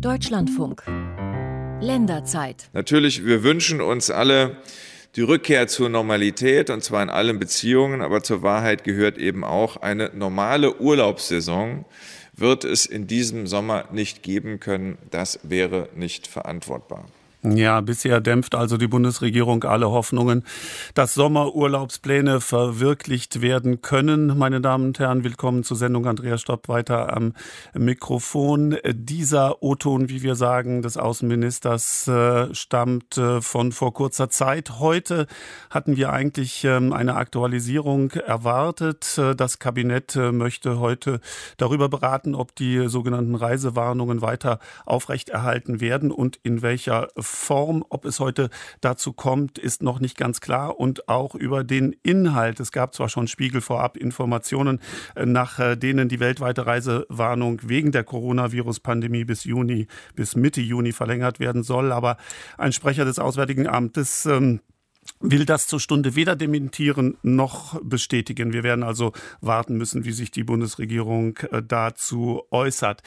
Deutschlandfunk. Länderzeit. Natürlich, wir wünschen uns alle die Rückkehr zur Normalität und zwar in allen Beziehungen, aber zur Wahrheit gehört eben auch eine normale Urlaubssaison wird es in diesem Sommer nicht geben können. Das wäre nicht verantwortbar. Ja, bisher dämpft also die Bundesregierung alle Hoffnungen, dass Sommerurlaubspläne verwirklicht werden können. Meine Damen und Herren, willkommen zur Sendung. Andreas Stopp weiter am Mikrofon. Dieser O-Ton, wie wir sagen, des Außenministers äh, stammt äh, von vor kurzer Zeit. Heute hatten wir eigentlich ähm, eine Aktualisierung erwartet. Äh, das Kabinett möchte heute darüber beraten, ob die sogenannten Reisewarnungen weiter aufrechterhalten werden und in welcher Form, ob es heute dazu kommt, ist noch nicht ganz klar. Und auch über den Inhalt. Es gab zwar schon Spiegel vorab Informationen, äh, nach äh, denen die weltweite Reisewarnung wegen der Coronavirus-Pandemie bis Juni, bis Mitte Juni verlängert werden soll. Aber ein Sprecher des Auswärtigen Amtes ähm, will das zur Stunde weder dementieren noch bestätigen. Wir werden also warten müssen, wie sich die Bundesregierung äh, dazu äußert.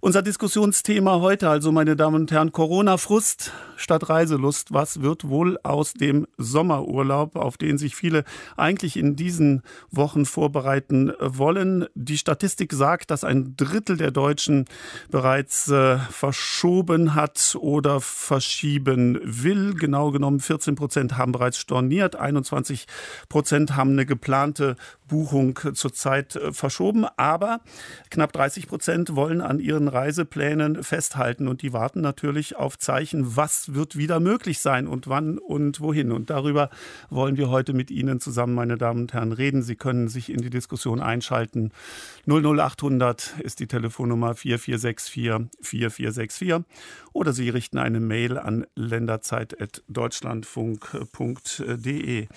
Unser Diskussionsthema heute also, meine Damen und Herren, Corona-Frust statt Reiselust. Was wird wohl aus dem Sommerurlaub, auf den sich viele eigentlich in diesen Wochen vorbereiten wollen? Die Statistik sagt, dass ein Drittel der Deutschen bereits äh, verschoben hat oder verschieben will. Genau genommen 14 Prozent haben bereits storniert. 21 Prozent haben eine geplante Buchung zurzeit äh, verschoben, aber knapp 30 Prozent wollen an ihren Reiseplänen festhalten und die warten natürlich auf Zeichen, was wird wieder möglich sein und wann und wohin. Und darüber wollen wir heute mit Ihnen zusammen, meine Damen und Herren, reden. Sie können sich in die Diskussion einschalten. 00800 ist die Telefonnummer 4464 4464 oder Sie richten eine Mail an länderzeit.deutschlandfunk.de.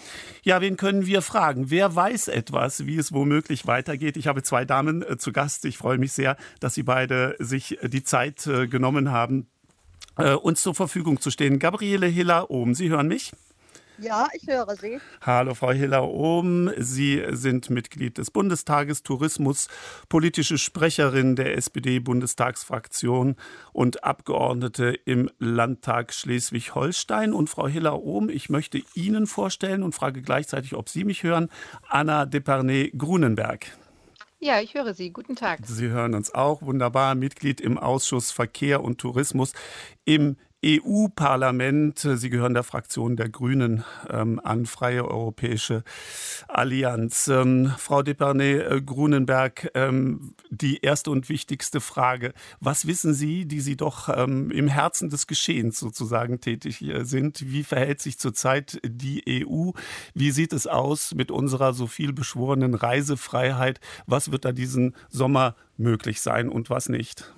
Ja, wen können wir fragen? Wer weiß etwas, wie es womöglich weitergeht? Ich habe zwei Damen äh, zu Gast. Ich freue mich sehr, dass Sie beide sich die Zeit äh, genommen haben, äh, uns zur Verfügung zu stehen. Gabriele Hiller-Ohm, Sie hören mich? Ja, ich höre Sie. Hallo, Frau Hiller-Ohm. Sie sind Mitglied des Bundestages, Tourismus, politische Sprecherin der SPD-Bundestagsfraktion und Abgeordnete im Landtag Schleswig-Holstein. Und Frau Hiller-Ohm, ich möchte Ihnen vorstellen und frage gleichzeitig, ob Sie mich hören, Anna Depernay-Grunenberg. Ja, ich höre Sie. Guten Tag. Sie hören uns auch. Wunderbar. Mitglied im Ausschuss Verkehr und Tourismus im EU-Parlament. Sie gehören der Fraktion der Grünen ähm, an, Freie Europäische Allianz. Ähm, Frau Depernay-Grunenberg, äh, ähm, die erste und wichtigste Frage. Was wissen Sie, die Sie doch ähm, im Herzen des Geschehens sozusagen tätig äh, sind? Wie verhält sich zurzeit die EU? Wie sieht es aus mit unserer so viel beschworenen Reisefreiheit? Was wird da diesen Sommer möglich sein und was nicht?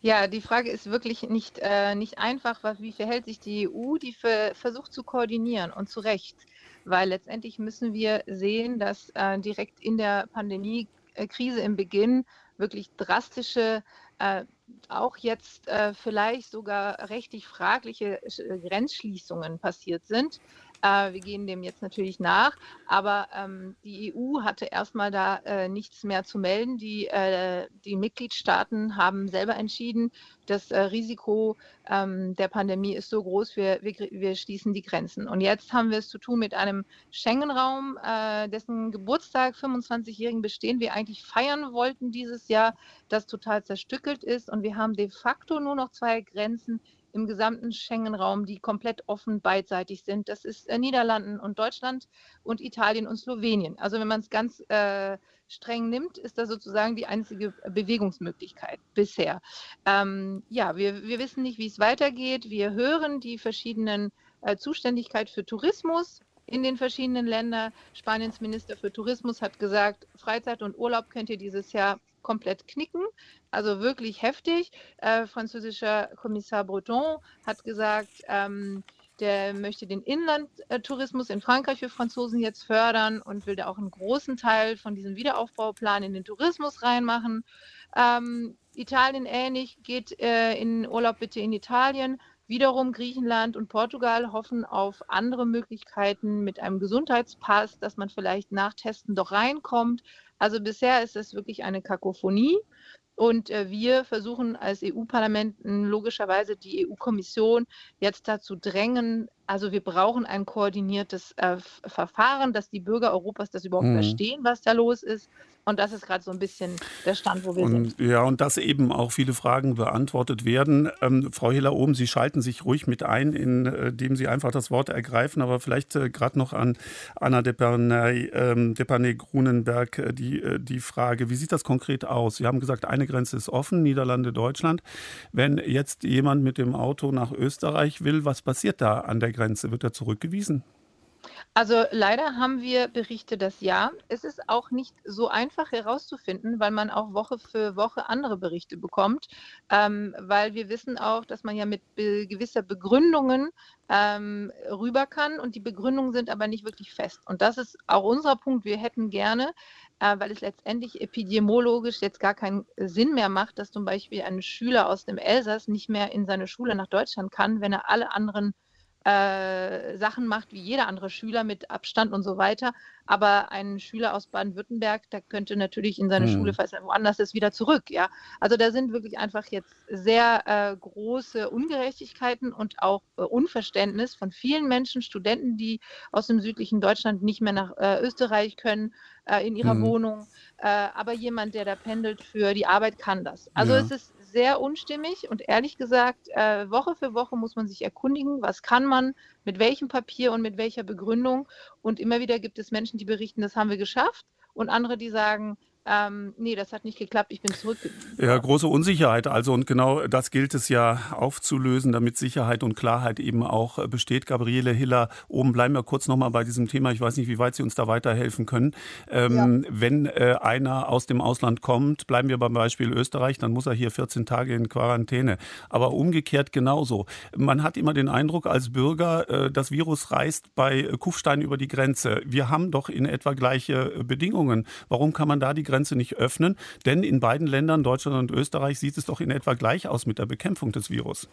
Ja, die Frage ist wirklich nicht, äh, nicht einfach. Was, wie verhält sich die EU? Die für, versucht zu koordinieren und zu Recht. Weil letztendlich müssen wir sehen, dass äh, direkt in der Pandemiekrise im Beginn wirklich drastische, äh, auch jetzt äh, vielleicht sogar rechtlich fragliche Grenzschließungen passiert sind. Äh, wir gehen dem jetzt natürlich nach, aber ähm, die EU hatte erstmal da äh, nichts mehr zu melden. Die, äh, die Mitgliedstaaten haben selber entschieden, das äh, Risiko ähm, der Pandemie ist so groß, wir, wir, wir, schließen die Grenzen. Und jetzt haben wir es zu tun mit einem Schengen-Raum, äh, dessen Geburtstag 25-jährigen Bestehen wir eigentlich feiern wollten dieses Jahr, das total zerstückelt ist. Und wir haben de facto nur noch zwei Grenzen, im gesamten Schengen-Raum, die komplett offen beidseitig sind. Das ist äh, Niederlanden und Deutschland und Italien und Slowenien. Also wenn man es ganz äh, streng nimmt, ist das sozusagen die einzige Bewegungsmöglichkeit bisher. Ähm, ja, wir, wir wissen nicht, wie es weitergeht. Wir hören die verschiedenen äh, Zuständigkeit für Tourismus in den verschiedenen Ländern. Spaniens Minister für Tourismus hat gesagt, Freizeit und Urlaub könnt ihr dieses Jahr komplett knicken, also wirklich heftig. Äh, französischer Kommissar Breton hat gesagt, ähm, der möchte den Inlandtourismus in Frankreich für Franzosen jetzt fördern und will da auch einen großen Teil von diesem Wiederaufbauplan in den Tourismus reinmachen. Ähm, Italien ähnlich, geht äh, in Urlaub bitte in Italien. Wiederum Griechenland und Portugal hoffen auf andere Möglichkeiten mit einem Gesundheitspass, dass man vielleicht nach Testen doch reinkommt. Also bisher ist es wirklich eine Kakophonie. Und äh, wir versuchen als EU-Parlament logischerweise die EU-Kommission jetzt dazu drängen, also wir brauchen ein koordiniertes äh, Verfahren, dass die Bürger Europas das überhaupt mhm. verstehen, was da los ist. Und das ist gerade so ein bisschen der Stand, wo wir und, sind. Ja, und dass eben auch viele Fragen beantwortet werden. Ähm, Frau Hiller-Ohm, Sie schalten sich ruhig mit ein, indem äh, Sie einfach das Wort ergreifen. Aber vielleicht äh, gerade noch an Anna Depanay-Grunenberg ähm, äh, die, äh, die Frage, wie sieht das konkret aus? Sie haben gesagt, eine Grenze ist offen, Niederlande, Deutschland. Wenn jetzt jemand mit dem Auto nach Österreich will, was passiert da an der Grenze? Wird er zurückgewiesen? Also leider haben wir Berichte, dass ja. Es ist auch nicht so einfach herauszufinden, weil man auch Woche für Woche andere Berichte bekommt, ähm, weil wir wissen auch, dass man ja mit be gewisser Begründungen ähm, rüber kann und die Begründungen sind aber nicht wirklich fest. Und das ist auch unser Punkt. Wir hätten gerne, äh, weil es letztendlich epidemiologisch jetzt gar keinen Sinn mehr macht, dass zum Beispiel ein Schüler aus dem Elsass nicht mehr in seine Schule nach Deutschland kann, wenn er alle anderen äh, Sachen macht wie jeder andere Schüler mit Abstand und so weiter. Aber ein Schüler aus Baden-Württemberg, der könnte natürlich in seine hm. Schule, falls er woanders ist, wieder zurück. Ja, also da sind wirklich einfach jetzt sehr äh, große Ungerechtigkeiten und auch äh, Unverständnis von vielen Menschen, Studenten, die aus dem südlichen Deutschland nicht mehr nach äh, Österreich können äh, in ihrer hm. Wohnung. Äh, aber jemand, der da pendelt für die Arbeit, kann das. Also ja. es ist sehr unstimmig und ehrlich gesagt, äh, Woche für Woche muss man sich erkundigen, was kann man, mit welchem Papier und mit welcher Begründung. Und immer wieder gibt es Menschen, die berichten, das haben wir geschafft und andere, die sagen, ähm, nee, das hat nicht geklappt, ich bin zurück. Ja, große Unsicherheit. Also und genau das gilt es ja aufzulösen, damit Sicherheit und Klarheit eben auch äh, besteht. Gabriele Hiller, oben bleiben wir kurz nochmal bei diesem Thema. Ich weiß nicht, wie weit Sie uns da weiterhelfen können. Ähm, ja. Wenn äh, einer aus dem Ausland kommt, bleiben wir beim Beispiel Österreich, dann muss er hier 14 Tage in Quarantäne. Aber umgekehrt genauso. Man hat immer den Eindruck als Bürger, äh, das Virus reist bei Kufstein über die Grenze. Wir haben doch in etwa gleiche äh, Bedingungen. Warum kann man da die Grenze Grenze nicht öffnen? Denn in beiden Ländern, Deutschland und Österreich, sieht es doch in etwa gleich aus mit der Bekämpfung des Virus.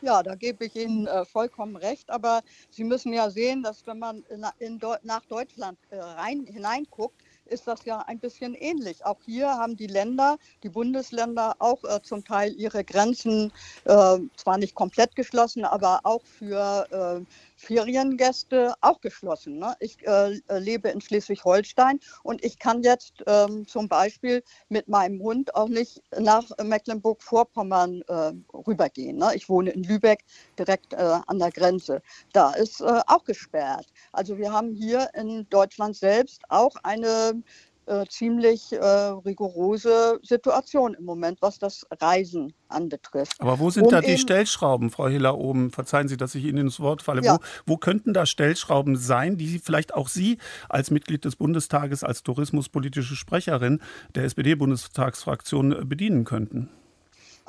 Ja, da gebe ich Ihnen äh, vollkommen recht. Aber Sie müssen ja sehen, dass wenn man in, in, nach Deutschland äh, rein, hineinguckt, ist das ja ein bisschen ähnlich. Auch hier haben die Länder, die Bundesländer auch äh, zum Teil ihre Grenzen äh, zwar nicht komplett geschlossen, aber auch für äh, Feriengäste auch geschlossen. Ne? Ich äh, lebe in Schleswig-Holstein und ich kann jetzt ähm, zum Beispiel mit meinem Hund auch nicht nach Mecklenburg-Vorpommern äh, rübergehen. Ne? Ich wohne in Lübeck direkt äh, an der Grenze. Da ist äh, auch gesperrt. Also wir haben hier in Deutschland selbst auch eine äh, ziemlich äh, rigorose Situation im Moment, was das Reisen anbetrifft. Aber wo sind um da die Stellschrauben, Frau Hiller oben? Verzeihen Sie, dass ich Ihnen ins Wort falle. Ja. Wo, wo, könnten da Stellschrauben sein, die vielleicht auch Sie als Mitglied des Bundestages, als tourismuspolitische Sprecherin der SPD-Bundestagsfraktion bedienen könnten?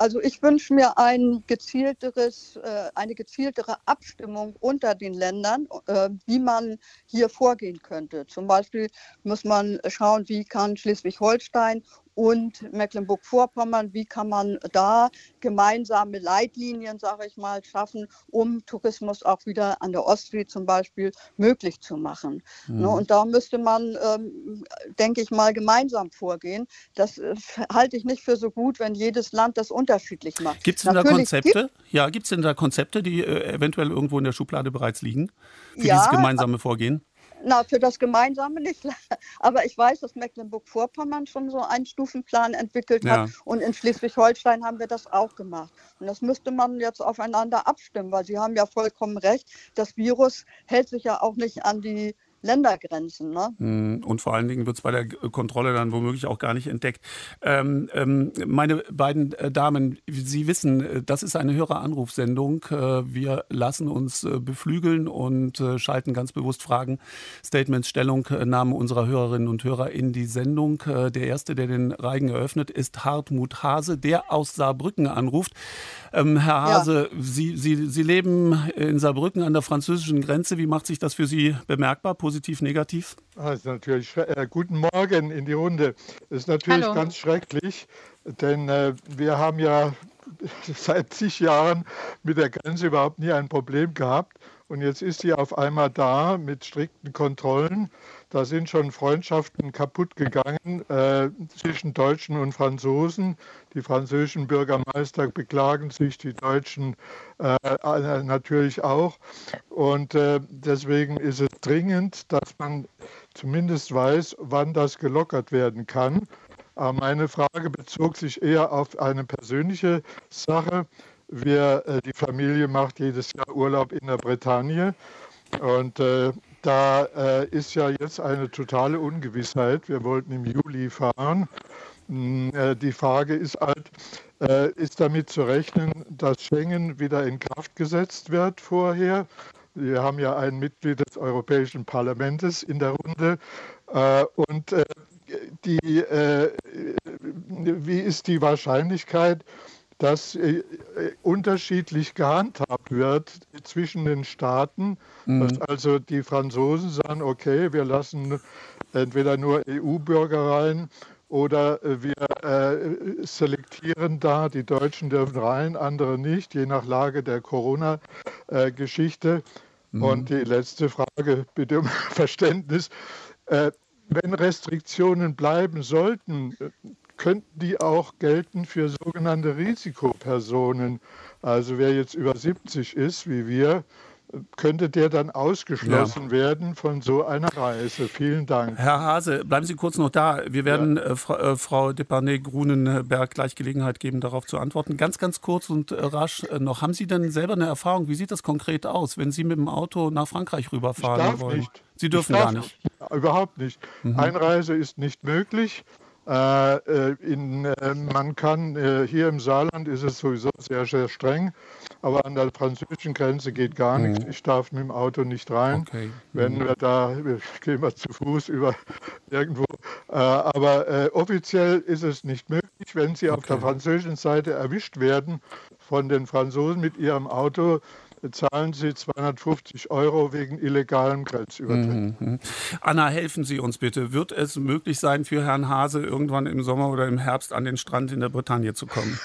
Also ich wünsche mir ein gezielteres, äh, eine gezieltere Abstimmung unter den Ländern, äh, wie man hier vorgehen könnte. Zum Beispiel muss man schauen, wie kann Schleswig-Holstein und Mecklenburg-Vorpommern, wie kann man da gemeinsame Leitlinien, sage ich mal, schaffen, um Tourismus auch wieder an der Ostsee zum Beispiel möglich zu machen. Mhm. Ne, und da müsste man, ähm, denke ich mal, gemeinsam vorgehen. Das äh, halte ich nicht für so gut, wenn jedes Land das unterschiedlich macht. Gibt es denn Natürlich da Konzepte? Gibt, ja, gibt es denn da Konzepte, die äh, eventuell irgendwo in der Schublade bereits liegen für ja, dieses gemeinsame Vorgehen? Na, für das Gemeinsame nicht. Aber ich weiß, dass Mecklenburg-Vorpommern schon so einen Stufenplan entwickelt ja. hat. Und in Schleswig-Holstein haben wir das auch gemacht. Und das müsste man jetzt aufeinander abstimmen, weil Sie haben ja vollkommen recht. Das Virus hält sich ja auch nicht an die Ländergrenzen. Ne? Hm, und vor allen Dingen wird es bei der Kontrolle dann womöglich auch gar nicht entdeckt. Ähm, ähm, meine beiden äh, Damen, Sie wissen, äh, das ist eine höhere Anrufsendung. Äh, wir lassen uns beflügeln und schalten ganz bewusst Fragen, Statements, Stellungnahmen unserer Hörerinnen und Hörer in die Sendung. Der erste, der den Reigen eröffnet, ist Hartmut Hase, der aus Saarbrücken anruft. Ähm, Herr Hase, ja. Sie, Sie, Sie leben in Saarbrücken an der französischen Grenze. Wie macht sich das für Sie bemerkbar? Positiv, negativ? Also natürlich, äh, guten Morgen in die Runde. Das ist natürlich Hallo. ganz schrecklich, denn äh, wir haben ja seit zig Jahren mit der Grenze überhaupt nie ein Problem gehabt. Und jetzt ist sie auf einmal da mit strikten Kontrollen. Da sind schon Freundschaften kaputt gegangen äh, zwischen Deutschen und Franzosen. Die französischen Bürgermeister beklagen sich, die Deutschen äh, natürlich auch. Und äh, deswegen ist es dringend, dass man zumindest weiß, wann das gelockert werden kann. Aber meine Frage bezog sich eher auf eine persönliche Sache. Wir, äh, die Familie macht jedes Jahr Urlaub in der Bretagne. Und äh, da äh, ist ja jetzt eine totale Ungewissheit. Wir wollten im Juli fahren. Hm, äh, die Frage ist halt, äh, ist damit zu rechnen, dass Schengen wieder in Kraft gesetzt wird vorher? Wir haben ja ein Mitglied des Europäischen Parlaments in der Runde. Äh, und die, wie ist die Wahrscheinlichkeit, dass äh, unterschiedlich gehandhabt wird zwischen den Staaten, mhm. dass also die Franzosen sagen, okay, wir lassen entweder nur EU-Bürger rein oder äh, wir äh, selektieren da, die Deutschen dürfen rein, andere nicht, je nach Lage der Corona-Geschichte. Mhm. Und die letzte Frage, bitte um Verständnis. Äh, wenn Restriktionen bleiben sollten, könnten die auch gelten für sogenannte Risikopersonen. Also wer jetzt über 70 ist, wie wir, könnte der dann ausgeschlossen ja. werden von so einer Reise. Vielen Dank. Herr Hase, bleiben Sie kurz noch da. Wir werden ja. äh, Frau, äh, Frau Deparnay-Grunenberg gleich Gelegenheit geben, darauf zu antworten. Ganz, ganz kurz und äh, rasch äh, noch. Haben Sie denn selber eine Erfahrung? Wie sieht das konkret aus, wenn Sie mit dem Auto nach Frankreich rüberfahren ich darf wollen? Nicht. Sie dürfen gar nicht. Überhaupt nicht. Mhm. Einreise ist nicht möglich. Äh, äh, in, äh, man kann, hier im Saarland ist es sowieso sehr, sehr streng, aber an der französischen Grenze geht gar mhm. nichts. Ich darf mit dem Auto nicht rein. Okay. Wenn mhm. wir da, wir gehen wir zu Fuß über irgendwo. aber offiziell ist es nicht möglich. Wenn Sie okay. auf der französischen Seite erwischt werden von den Franzosen mit Ihrem Auto, zahlen Sie 250 Euro wegen illegalem Grenzübertritt. Mhm, mhm. Anna, helfen Sie uns bitte. Wird es möglich sein, für Herrn Hase irgendwann im Sommer oder im Herbst an den Strand in der Bretagne zu kommen?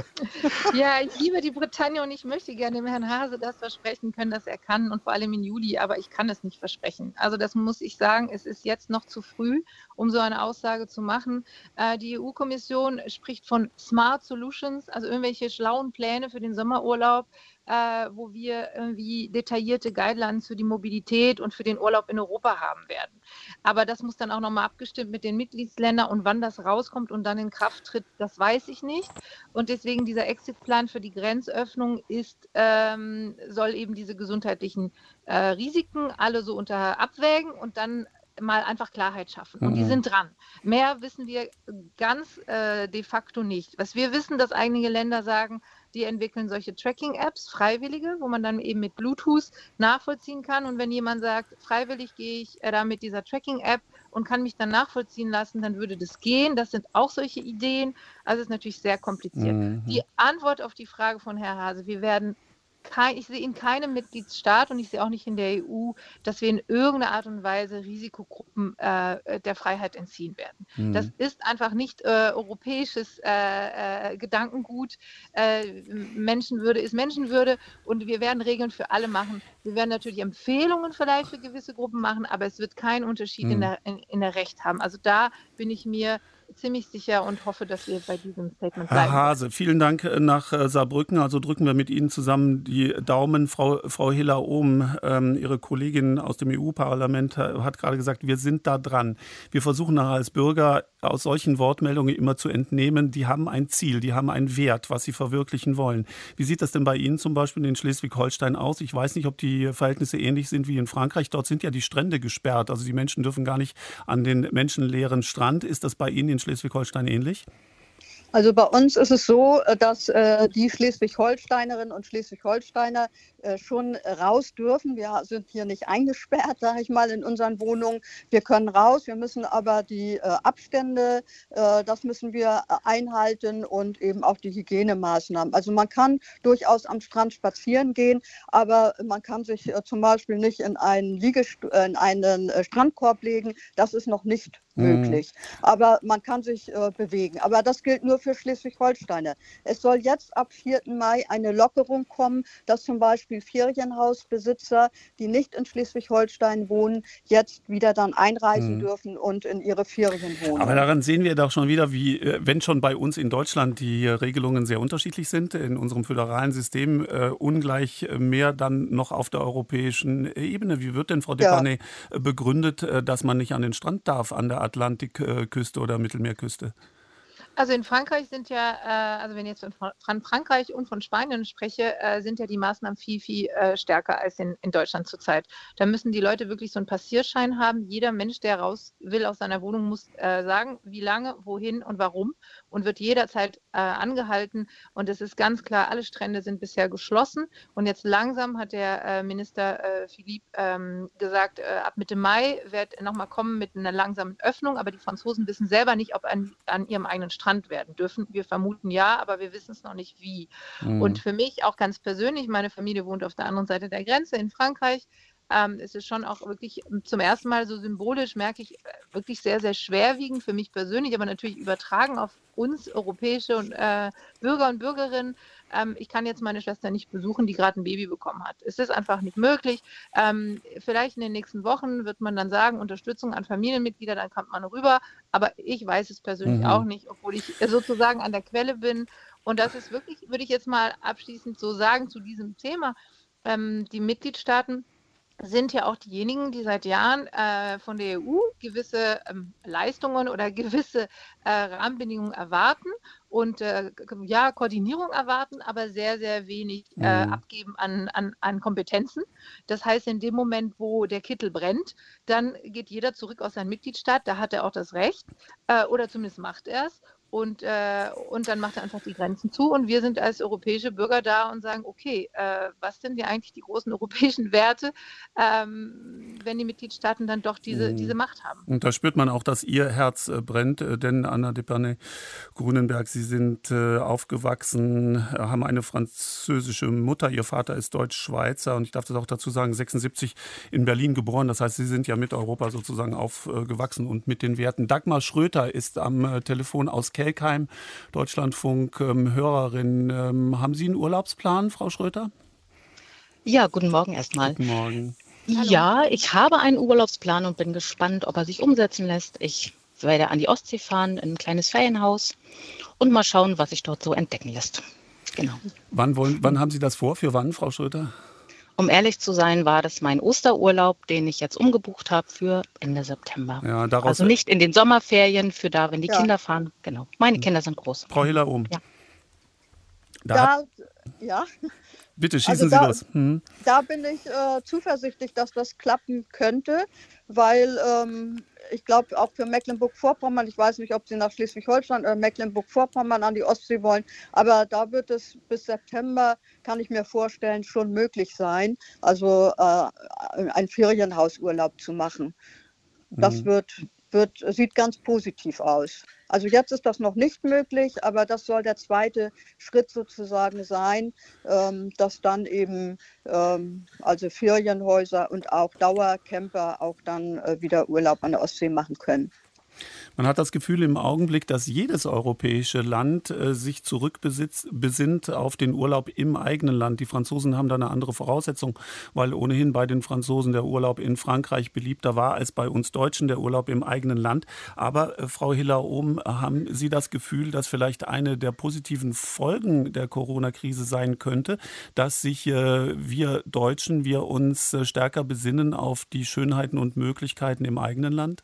ja, ich liebe die Bretagne und ich möchte gerne dem Herrn Hase das versprechen können, dass er kann und vor allem im Juli, aber ich kann es nicht versprechen. Also das muss ich sagen, es ist jetzt noch zu früh, um so eine Aussage zu machen. Äh, die EU-Kommission spricht von Smart Solutions, also irgendwelche schlauen Pläne für den Sommerurlaub äh, wo wir irgendwie detaillierte Guidelines für die Mobilität und für den Urlaub in Europa haben werden. Aber das muss dann auch nochmal abgestimmt mit den Mitgliedsländern und wann das rauskommt und dann in Kraft tritt, das weiß ich nicht. Und deswegen dieser Exitplan für die Grenzöffnung ist, ähm, soll eben diese gesundheitlichen äh, Risiken alle so unter abwägen und dann mal einfach Klarheit schaffen. Und mhm. die sind dran. Mehr wissen wir ganz äh, de facto nicht. Was wir wissen, dass einige Länder sagen, die entwickeln solche Tracking-Apps, freiwillige, wo man dann eben mit Bluetooth nachvollziehen kann. Und wenn jemand sagt, freiwillig gehe ich äh, da mit dieser Tracking-App und kann mich dann nachvollziehen lassen, dann würde das gehen. Das sind auch solche Ideen. Also es ist natürlich sehr kompliziert. Mhm. Die Antwort auf die Frage von Herrn Hase, wir werden kein, ich sehe in keinem Mitgliedsstaat und ich sehe auch nicht in der EU, dass wir in irgendeiner Art und Weise Risikogruppen äh, der Freiheit entziehen werden. Mhm. Das ist einfach nicht äh, europäisches äh, äh Gedankengut. Äh, Menschenwürde ist Menschenwürde und wir werden Regeln für alle machen. Wir werden natürlich Empfehlungen vielleicht für gewisse Gruppen machen, aber es wird keinen Unterschied mhm. in, der, in, in der Recht haben. Also da bin ich mir ziemlich sicher und hoffe, dass wir bei diesem Statement bleiben. Herr Hase, vielen Dank äh, nach äh, Saarbrücken. Also drücken wir mit Ihnen zusammen die Daumen. Frau, Frau Hiller Ohm, ähm, Ihre Kollegin aus dem EU-Parlament, äh, hat gerade gesagt, wir sind da dran. Wir versuchen nachher als Bürger aus solchen Wortmeldungen immer zu entnehmen, die haben ein Ziel, die haben einen Wert, was sie verwirklichen wollen. Wie sieht das denn bei Ihnen zum Beispiel in Schleswig-Holstein aus? Ich weiß nicht, ob die Verhältnisse ähnlich sind wie in Frankreich. Dort sind ja die Strände gesperrt. Also die Menschen dürfen gar nicht an den menschenleeren Strand. Ist das bei Ihnen in Schleswig-Holstein ähnlich? Also bei uns ist es so, äh, dass äh, die Schleswig-Holsteinerinnen und Schleswig-Holsteiner schon raus dürfen. Wir sind hier nicht eingesperrt, sage ich mal, in unseren Wohnungen. Wir können raus, wir müssen aber die äh, Abstände, äh, das müssen wir äh, einhalten und eben auch die Hygienemaßnahmen. Also man kann durchaus am Strand spazieren gehen, aber man kann sich zum Beispiel nicht in einen, Liegest in einen Strandkorb legen. Das ist noch nicht mhm. möglich. Aber man kann sich bewegen. Aber das gilt nur für Schleswig-Holsteiner. Es soll jetzt ab 4. Mai eine Lockerung kommen, dass zum Beispiel Beispiel Ferienhausbesitzer, die nicht in Schleswig-Holstein wohnen, jetzt wieder dann einreisen mhm. dürfen und in ihre Ferien wohnen. Aber daran sehen wir doch schon wieder, wie, äh, wenn schon bei uns in Deutschland die Regelungen sehr unterschiedlich sind, in unserem föderalen System äh, ungleich mehr dann noch auf der europäischen Ebene. Wie wird denn, Frau Depanay, ja. begründet, äh, dass man nicht an den Strand darf an der Atlantikküste oder Mittelmeerküste? Also in Frankreich sind ja, äh, also wenn ich jetzt von Frankreich und von Spanien spreche, äh, sind ja die Maßnahmen viel, viel äh, stärker als in, in Deutschland zurzeit. Da müssen die Leute wirklich so einen Passierschein haben. Jeder Mensch, der raus will aus seiner Wohnung, muss äh, sagen, wie lange, wohin und warum und wird jederzeit äh, angehalten. Und es ist ganz klar, alle Strände sind bisher geschlossen. Und jetzt langsam hat der äh, Minister Philippe ähm, gesagt, ab Mitte Mai wird nochmal kommen mit einer langsamen Öffnung. Aber die Franzosen wissen selber nicht, ob an, an ihrem eigenen Strand werden dürfen. Wir vermuten ja, aber wir wissen es noch nicht wie. Mhm. Und für mich auch ganz persönlich, meine Familie wohnt auf der anderen Seite der Grenze in Frankreich. Ähm, es ist schon auch wirklich zum ersten Mal so symbolisch, merke ich, äh, wirklich sehr, sehr schwerwiegend für mich persönlich, aber natürlich übertragen auf uns europäische und, äh, Bürger und Bürgerinnen. Ähm, ich kann jetzt meine Schwester nicht besuchen, die gerade ein Baby bekommen hat. Es ist einfach nicht möglich. Ähm, vielleicht in den nächsten Wochen wird man dann sagen, Unterstützung an Familienmitglieder, dann kommt man rüber. Aber ich weiß es persönlich mhm. auch nicht, obwohl ich sozusagen an der Quelle bin. Und das ist wirklich, würde ich jetzt mal abschließend so sagen zu diesem Thema. Ähm, die Mitgliedstaaten sind ja auch diejenigen, die seit Jahren äh, von der EU gewisse ähm, Leistungen oder gewisse äh, Rahmenbedingungen erwarten und äh, ja, Koordinierung erwarten, aber sehr, sehr wenig äh, mhm. abgeben an, an, an Kompetenzen. Das heißt, in dem Moment, wo der Kittel brennt, dann geht jeder zurück aus seinem Mitgliedstaat, da hat er auch das Recht äh, oder zumindest macht er es und, äh, und dann macht er einfach die Grenzen zu. Und wir sind als europäische Bürger da und sagen, okay, äh, was sind ja eigentlich die großen europäischen Werte, ähm, wenn die Mitgliedstaaten dann doch diese, mhm. diese Macht haben. Und da spürt man auch, dass Ihr Herz äh, brennt, äh, denn Anna Depane Grunenberg, Sie sind äh, aufgewachsen, haben eine französische Mutter, Ihr Vater ist Deutsch-Schweizer und ich darf das auch dazu sagen, 76 in Berlin geboren. Das heißt, Sie sind ja mit Europa sozusagen aufgewachsen und mit den Werten. Dagmar Schröter ist am Telefon aus Kelkheim, Deutschlandfunk, ähm, Hörerin. Ähm, haben Sie einen Urlaubsplan, Frau Schröter? Ja, guten Morgen erstmal. Guten Morgen. Ja, ich habe einen Urlaubsplan und bin gespannt, ob er sich umsetzen lässt. Ich werde an die Ostsee fahren, in ein kleines Ferienhaus und mal schauen, was sich dort so entdecken lässt. Genau. Wann, wollen, wann haben Sie das vor? Für wann, Frau Schröter? Um ehrlich zu sein, war das mein Osterurlaub, den ich jetzt umgebucht habe für Ende September. Ja, also nicht in den Sommerferien, für da, wenn die ja. Kinder fahren. Genau. Meine. Kinder sind groß. Frau Hiller um. Ja. Da, da ja. Bitte schießen also da, Sie los. Hm. Da bin ich äh, zuversichtlich, dass das klappen könnte, weil ähm, ich glaube auch für Mecklenburg-Vorpommern, ich weiß nicht, ob Sie nach Schleswig-Holstein oder Mecklenburg-Vorpommern an die Ostsee wollen, aber da wird es bis September, kann ich mir vorstellen, schon möglich sein, also äh, einen Ferienhausurlaub zu machen. Das mhm. wird wird, sieht ganz positiv aus. Also jetzt ist das noch nicht möglich, aber das soll der zweite Schritt sozusagen sein, ähm, dass dann eben ähm, also Ferienhäuser und auch Dauercamper auch dann äh, wieder Urlaub an der Ostsee machen können. Man hat das Gefühl im Augenblick, dass jedes europäische Land äh, sich zurückbesinnt auf den Urlaub im eigenen Land. Die Franzosen haben da eine andere Voraussetzung, weil ohnehin bei den Franzosen der Urlaub in Frankreich beliebter war als bei uns Deutschen der Urlaub im eigenen Land. Aber äh, Frau Hiller-Ohm, haben Sie das Gefühl, dass vielleicht eine der positiven Folgen der Corona-Krise sein könnte, dass sich äh, wir Deutschen, wir uns äh, stärker besinnen auf die Schönheiten und Möglichkeiten im eigenen Land?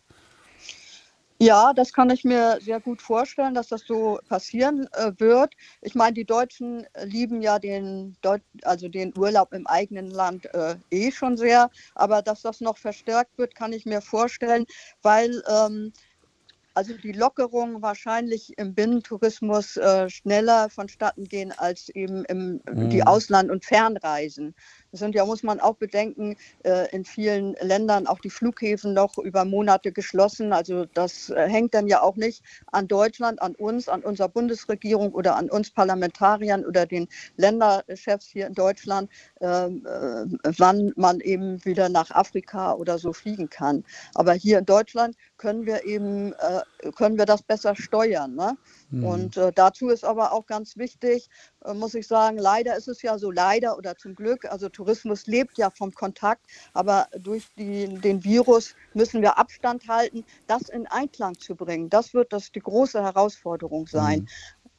Ja, das kann ich mir sehr gut vorstellen, dass das so passieren äh, wird. Ich meine, die Deutschen lieben ja den, Deut also den Urlaub im eigenen Land äh, eh schon sehr, aber dass das noch verstärkt wird, kann ich mir vorstellen, weil ähm, also die Lockerungen wahrscheinlich im Binnentourismus äh, schneller vonstatten gehen als eben im, mhm. die Ausland- und Fernreisen. Sind ja, muss man auch bedenken, äh, in vielen Ländern auch die Flughäfen noch über Monate geschlossen. Also das äh, hängt dann ja auch nicht an Deutschland, an uns, an unserer Bundesregierung oder an uns Parlamentariern oder den Länderchefs hier in Deutschland, ähm, äh, wann man eben wieder nach Afrika oder so fliegen kann. Aber hier in Deutschland können wir eben können wir das besser steuern. Ne? Mhm. Und äh, dazu ist aber auch ganz wichtig, äh, muss ich sagen, leider ist es ja so, leider oder zum Glück, also Tourismus lebt ja vom Kontakt, aber durch die, den Virus müssen wir Abstand halten, das in Einklang zu bringen. Das wird das die große Herausforderung sein. Mhm.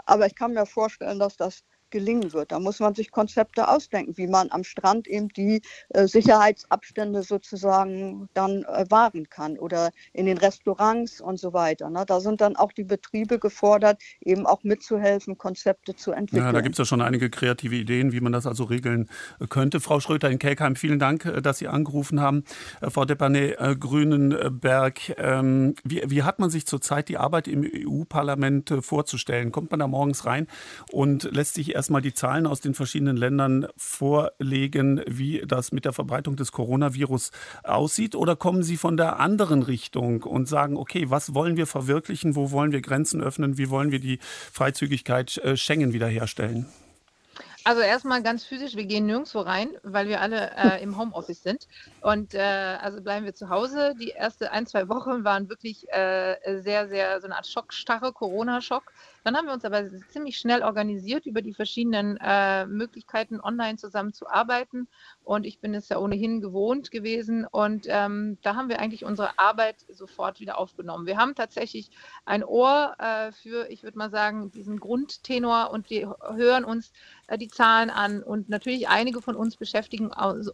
Aber ich kann mir vorstellen, dass das gelingen wird. Da muss man sich Konzepte ausdenken, wie man am Strand eben die äh, Sicherheitsabstände sozusagen dann äh, wahren kann oder in den Restaurants und so weiter. Ne? Da sind dann auch die Betriebe gefordert, eben auch mitzuhelfen, Konzepte zu entwickeln. Ja, da gibt es ja schon einige kreative Ideen, wie man das also regeln äh, könnte. Frau Schröter in Kelkheim, vielen Dank, äh, dass Sie angerufen haben. Äh, Frau Depanay Grünenberg, ähm, wie, wie hat man sich zurzeit die Arbeit im EU-Parlament vorzustellen? Kommt man da morgens rein und lässt sich erstmal die Zahlen aus den verschiedenen Ländern vorlegen, wie das mit der Verbreitung des Coronavirus aussieht? Oder kommen Sie von der anderen Richtung und sagen, okay, was wollen wir verwirklichen? Wo wollen wir Grenzen öffnen? Wie wollen wir die Freizügigkeit äh, Schengen wiederherstellen? Also erstmal ganz physisch, wir gehen nirgendwo rein, weil wir alle äh, im Homeoffice sind. Und äh, also bleiben wir zu Hause. Die ersten ein, zwei Wochen waren wirklich äh, sehr, sehr so eine Art Schockstarre, Corona-Schock. Dann haben wir uns aber ziemlich schnell organisiert über die verschiedenen äh, Möglichkeiten, online zusammenzuarbeiten. Und ich bin es ja ohnehin gewohnt gewesen. Und ähm, da haben wir eigentlich unsere Arbeit sofort wieder aufgenommen. Wir haben tatsächlich ein Ohr äh, für, ich würde mal sagen, diesen Grundtenor und wir hören uns äh, die Zahlen an. Und natürlich einige von uns beschäftigen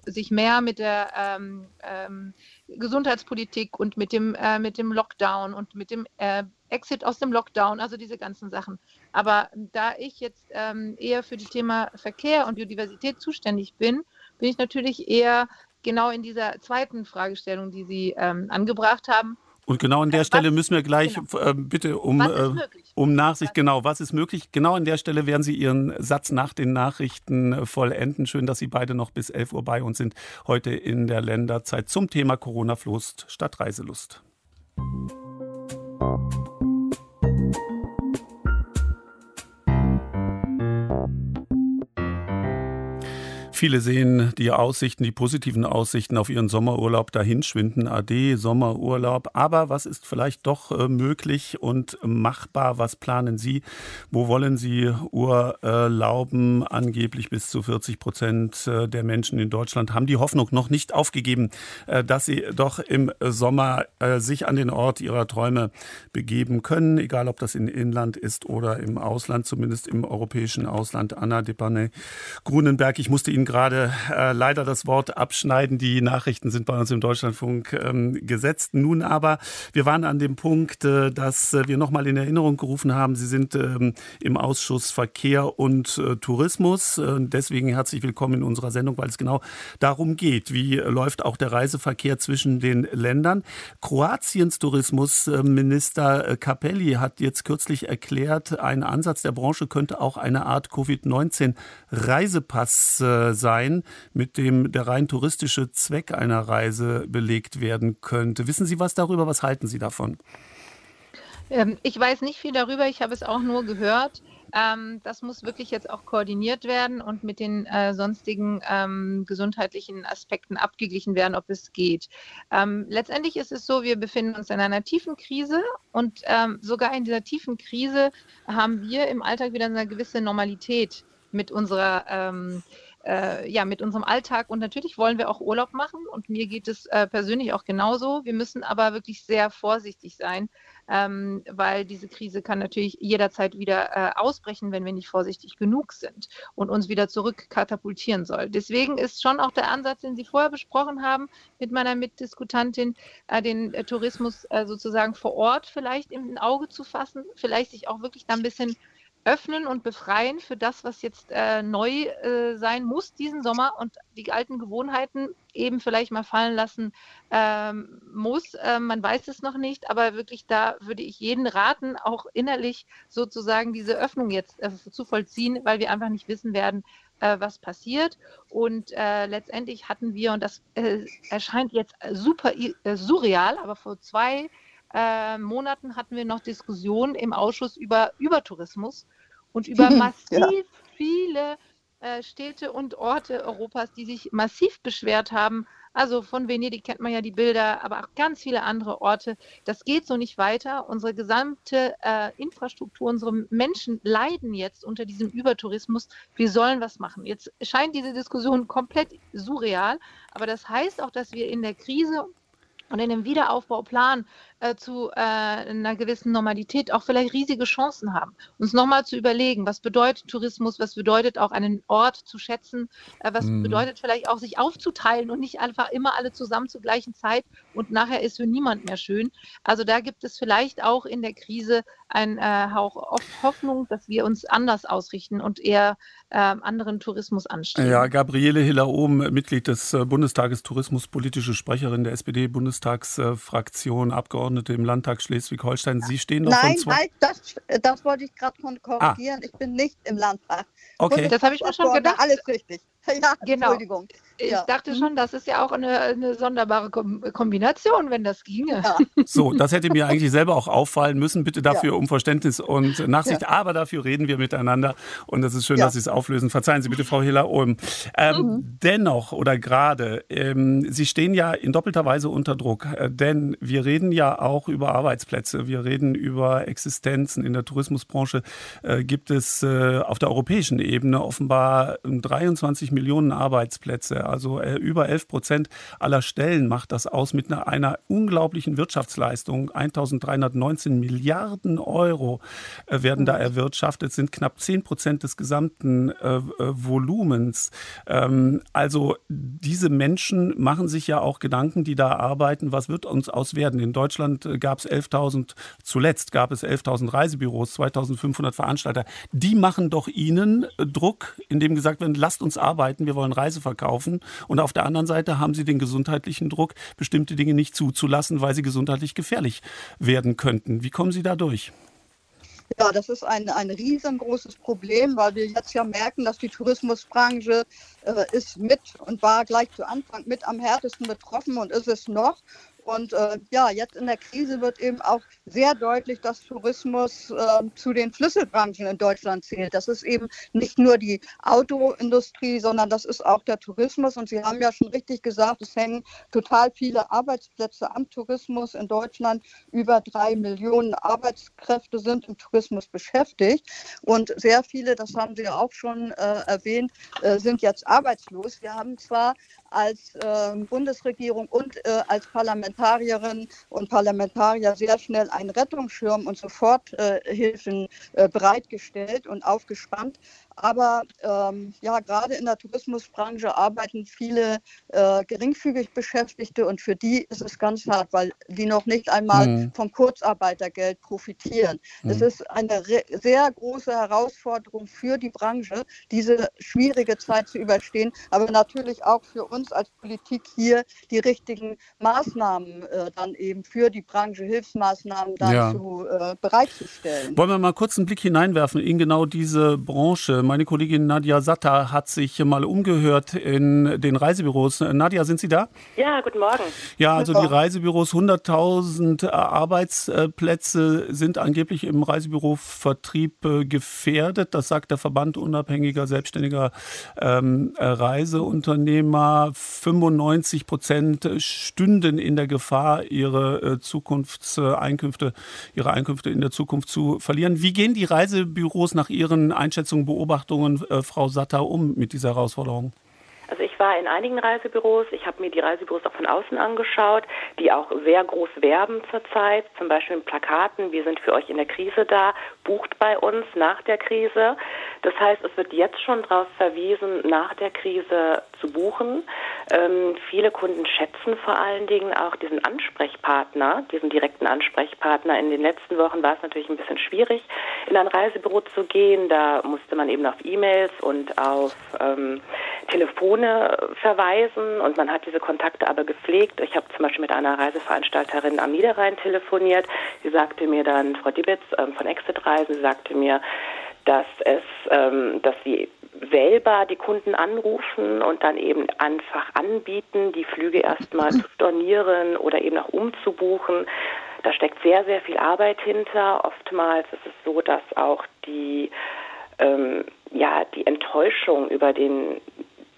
sich mehr mit der ähm, ähm, Gesundheitspolitik und mit dem, äh, mit dem Lockdown und mit dem äh, Exit aus dem Lockdown, also diese ganzen Sachen. Aber da ich jetzt ähm, eher für das Thema Verkehr und Biodiversität zuständig bin, bin ich natürlich eher genau in dieser zweiten Fragestellung, die Sie ähm, angebracht haben. Und genau an der äh, Stelle müssen wir gleich genau. äh, bitte um, äh, um Nachsicht, genau, was ist möglich? Genau an der Stelle werden Sie Ihren Satz nach den Nachrichten äh, vollenden. Schön, dass Sie beide noch bis 11 Uhr bei uns sind, heute in der Länderzeit zum Thema Corona-Floß statt Reiselust. Viele sehen die Aussichten, die positiven Aussichten auf ihren Sommerurlaub dahinschwinden. AD, Sommerurlaub. Aber was ist vielleicht doch äh, möglich und machbar? Was planen Sie? Wo wollen Sie Urlauben? Angeblich bis zu 40 Prozent äh, der Menschen in Deutschland haben die Hoffnung noch nicht aufgegeben, äh, dass sie doch im Sommer sich an den Ort ihrer Träume begeben können. Egal, ob das in Inland ist oder im Ausland, zumindest im europäischen Ausland. Anna Depanne Grunenberg, ich musste Ihnen gerade äh, leider das Wort abschneiden. Die Nachrichten sind bei uns im Deutschlandfunk ähm, gesetzt. Nun aber, wir waren an dem Punkt, äh, dass äh, wir nochmal in Erinnerung gerufen haben. Sie sind ähm, im Ausschuss Verkehr und äh, Tourismus. Äh, deswegen herzlich willkommen in unserer Sendung, weil es genau darum geht. Wie läuft auch der Reiseverkehr zwischen den Ländern? Kroatiens Tourismusminister äh, Capelli hat jetzt kürzlich erklärt, ein Ansatz der Branche könnte auch eine Art Covid-19-Reisepass sein sein, mit dem der rein touristische Zweck einer Reise belegt werden könnte. Wissen Sie was darüber? Was halten Sie davon? Ähm, ich weiß nicht viel darüber, ich habe es auch nur gehört. Ähm, das muss wirklich jetzt auch koordiniert werden und mit den äh, sonstigen ähm, gesundheitlichen Aspekten abgeglichen werden, ob es geht. Letztendlich ist es so, wir befinden uns in einer tiefen Krise und sogar in dieser tiefen Krise haben wir im Alltag wieder eine gewisse Normalität mit unserer äh, ja, mit unserem Alltag. Und natürlich wollen wir auch Urlaub machen. Und mir geht es äh, persönlich auch genauso. Wir müssen aber wirklich sehr vorsichtig sein, ähm, weil diese Krise kann natürlich jederzeit wieder äh, ausbrechen, wenn wir nicht vorsichtig genug sind und uns wieder zurück katapultieren soll. Deswegen ist schon auch der Ansatz, den Sie vorher besprochen haben mit meiner Mitdiskutantin, äh, den äh, Tourismus äh, sozusagen vor Ort vielleicht im Auge zu fassen, vielleicht sich auch wirklich da ein bisschen öffnen und befreien für das, was jetzt äh, neu äh, sein muss diesen Sommer und die alten Gewohnheiten eben vielleicht mal fallen lassen ähm, muss. Äh, man weiß es noch nicht, aber wirklich da würde ich jeden raten, auch innerlich sozusagen diese Öffnung jetzt äh, zu vollziehen, weil wir einfach nicht wissen werden, äh, was passiert. Und äh, letztendlich hatten wir, und das erscheint jetzt super surreal, aber vor zwei äh, Monaten hatten wir noch Diskussionen im Ausschuss über Übertourismus und über massiv ja. viele äh, Städte und Orte Europas, die sich massiv beschwert haben. Also von Venedig kennt man ja die Bilder, aber auch ganz viele andere Orte. Das geht so nicht weiter. Unsere gesamte äh, Infrastruktur, unsere Menschen leiden jetzt unter diesem Übertourismus. Wir sollen was machen. Jetzt scheint diese Diskussion komplett surreal, aber das heißt auch, dass wir in der Krise und in dem Wiederaufbauplan äh, zu äh, einer gewissen Normalität auch vielleicht riesige Chancen haben. Uns nochmal zu überlegen, was bedeutet Tourismus, was bedeutet auch einen Ort zu schätzen, äh, was mhm. bedeutet vielleicht auch sich aufzuteilen und nicht einfach immer alle zusammen zur gleichen Zeit und nachher ist für niemand mehr schön. Also da gibt es vielleicht auch in der Krise einen äh, Hauch Hoffnung, dass wir uns anders ausrichten und eher ähm, anderen Tourismus anstreben. Ja, Gabriele Hiller-Ohm, Mitglied des äh, Bundestages, tourismuspolitische Sprecherin der SPD-Bundestagsfraktion, Abgeordnete im Landtag Schleswig-Holstein. Sie stehen doch Nein, von zwei... halt, das, das wollte ich gerade korrigieren. Ah. Ich bin nicht im Landtag. Okay. Das habe ich mir schon gedacht. Alles richtig. Ja, genau. Entschuldigung. Ich ja. dachte mhm. schon, das ist ja auch eine, eine sonderbare Kombination, wenn das ginge. Ja. So, das hätte mir eigentlich selber auch auffallen müssen. Bitte dafür ja. um Verständnis und Nachsicht. Aber dafür reden wir miteinander. Und es ist schön, dass Sie es auflösen. Verzeihen Sie bitte, Frau Hiller-Ohm. Ähm, mhm. Dennoch oder gerade, ähm, Sie stehen ja in doppelter Weise unter Druck. Äh, denn wir reden ja auch über Arbeitsplätze. Wir reden über Existenzen. In der Tourismusbranche äh, gibt es äh, auf der europäischen Ebene offenbar 23 Millionen Arbeitsplätze. Also äh, über 11 Prozent aller Stellen macht das aus mit einer, einer unglaublichen Wirtschaftsleistung. 1319 Milliarden Euro äh, werden da erwirtschaftet, sind knapp 10 Prozent des gesamten äh, äh, Volumens. Ähm, also diese Menschen machen sich ja auch Gedanken, die da arbeiten, was wird uns aus werden. In Deutschland gab es 11.000, zuletzt gab es 11.000 Reisebüros, 2.500 Veranstalter. Die machen doch Ihnen Druck, indem gesagt wird, lasst uns arbeiten, wir wollen Reise verkaufen. Und auf der anderen Seite haben sie den gesundheitlichen Druck, bestimmte Dinge nicht zuzulassen, weil sie gesundheitlich gefährlich werden könnten. Wie kommen Sie da durch? Ja, das ist ein, ein riesengroßes Problem, weil wir jetzt ja merken, dass die Tourismusbranche äh, ist mit und war gleich zu Anfang mit am härtesten betroffen und ist es noch. Und äh, ja, jetzt in der Krise wird eben auch sehr deutlich, dass Tourismus äh, zu den Schlüsselbranchen in Deutschland zählt. Das ist eben nicht nur die Autoindustrie, sondern das ist auch der Tourismus. Und Sie haben ja schon richtig gesagt, es hängen total viele Arbeitsplätze am Tourismus in Deutschland. Über drei Millionen Arbeitskräfte sind im Tourismus beschäftigt. Und sehr viele, das haben Sie ja auch schon äh, erwähnt, äh, sind jetzt arbeitslos. Wir haben zwar als ähm, Bundesregierung und äh, als Parlamentarierinnen und Parlamentarier sehr schnell einen Rettungsschirm und Soforthilfen äh, bereitgestellt und aufgespannt. Aber ähm, ja, gerade in der Tourismusbranche arbeiten viele äh, geringfügig Beschäftigte und für die ist es ganz hart, weil die noch nicht einmal mhm. vom Kurzarbeitergeld profitieren. Mhm. Es ist eine sehr große Herausforderung für die Branche, diese schwierige Zeit zu überstehen, aber natürlich auch für uns als Politik hier die richtigen Maßnahmen äh, dann eben für die Branche, Hilfsmaßnahmen dann ja. äh, bereitzustellen. Wollen wir mal kurz einen Blick hineinwerfen in genau diese Branche? Meine Kollegin Nadja Satter hat sich mal umgehört in den Reisebüros. Nadja, sind Sie da? Ja, guten Morgen. Ja, also die Reisebüros, 100.000 Arbeitsplätze sind angeblich im Reisebürovertrieb äh, gefährdet. Das sagt der Verband unabhängiger selbstständiger ähm, Reiseunternehmer. 95 Prozent stünden in der Gefahr, ihre äh, Zukunftseinkünfte, ihre Einkünfte in der Zukunft zu verlieren. Wie gehen die Reisebüros nach Ihren Einschätzungen, Beobachtungen Beobachtungen, äh, Frau Satter, um mit dieser Herausforderung? Ich war in einigen Reisebüros, ich habe mir die Reisebüros auch von außen angeschaut, die auch sehr groß werben zurzeit, zum Beispiel in Plakaten, wir sind für euch in der Krise da, bucht bei uns nach der Krise. Das heißt, es wird jetzt schon darauf verwiesen, nach der Krise zu buchen. Ähm, viele Kunden schätzen vor allen Dingen auch diesen Ansprechpartner, diesen direkten Ansprechpartner. In den letzten Wochen war es natürlich ein bisschen schwierig, in ein Reisebüro zu gehen. Da musste man eben auf E-Mails und auf ähm, Telefone verweisen und man hat diese Kontakte aber gepflegt. Ich habe zum Beispiel mit einer Reiseveranstalterin am Niederrhein telefoniert. Sie sagte mir dann, Frau Dibitz ähm, von Exit Reisen, sagte mir, dass es, ähm, dass sie selber die Kunden anrufen und dann eben einfach anbieten, die Flüge erstmal zu stornieren oder eben auch umzubuchen. Da steckt sehr, sehr viel Arbeit hinter. Oftmals ist es so, dass auch die ähm, ja, die Enttäuschung über den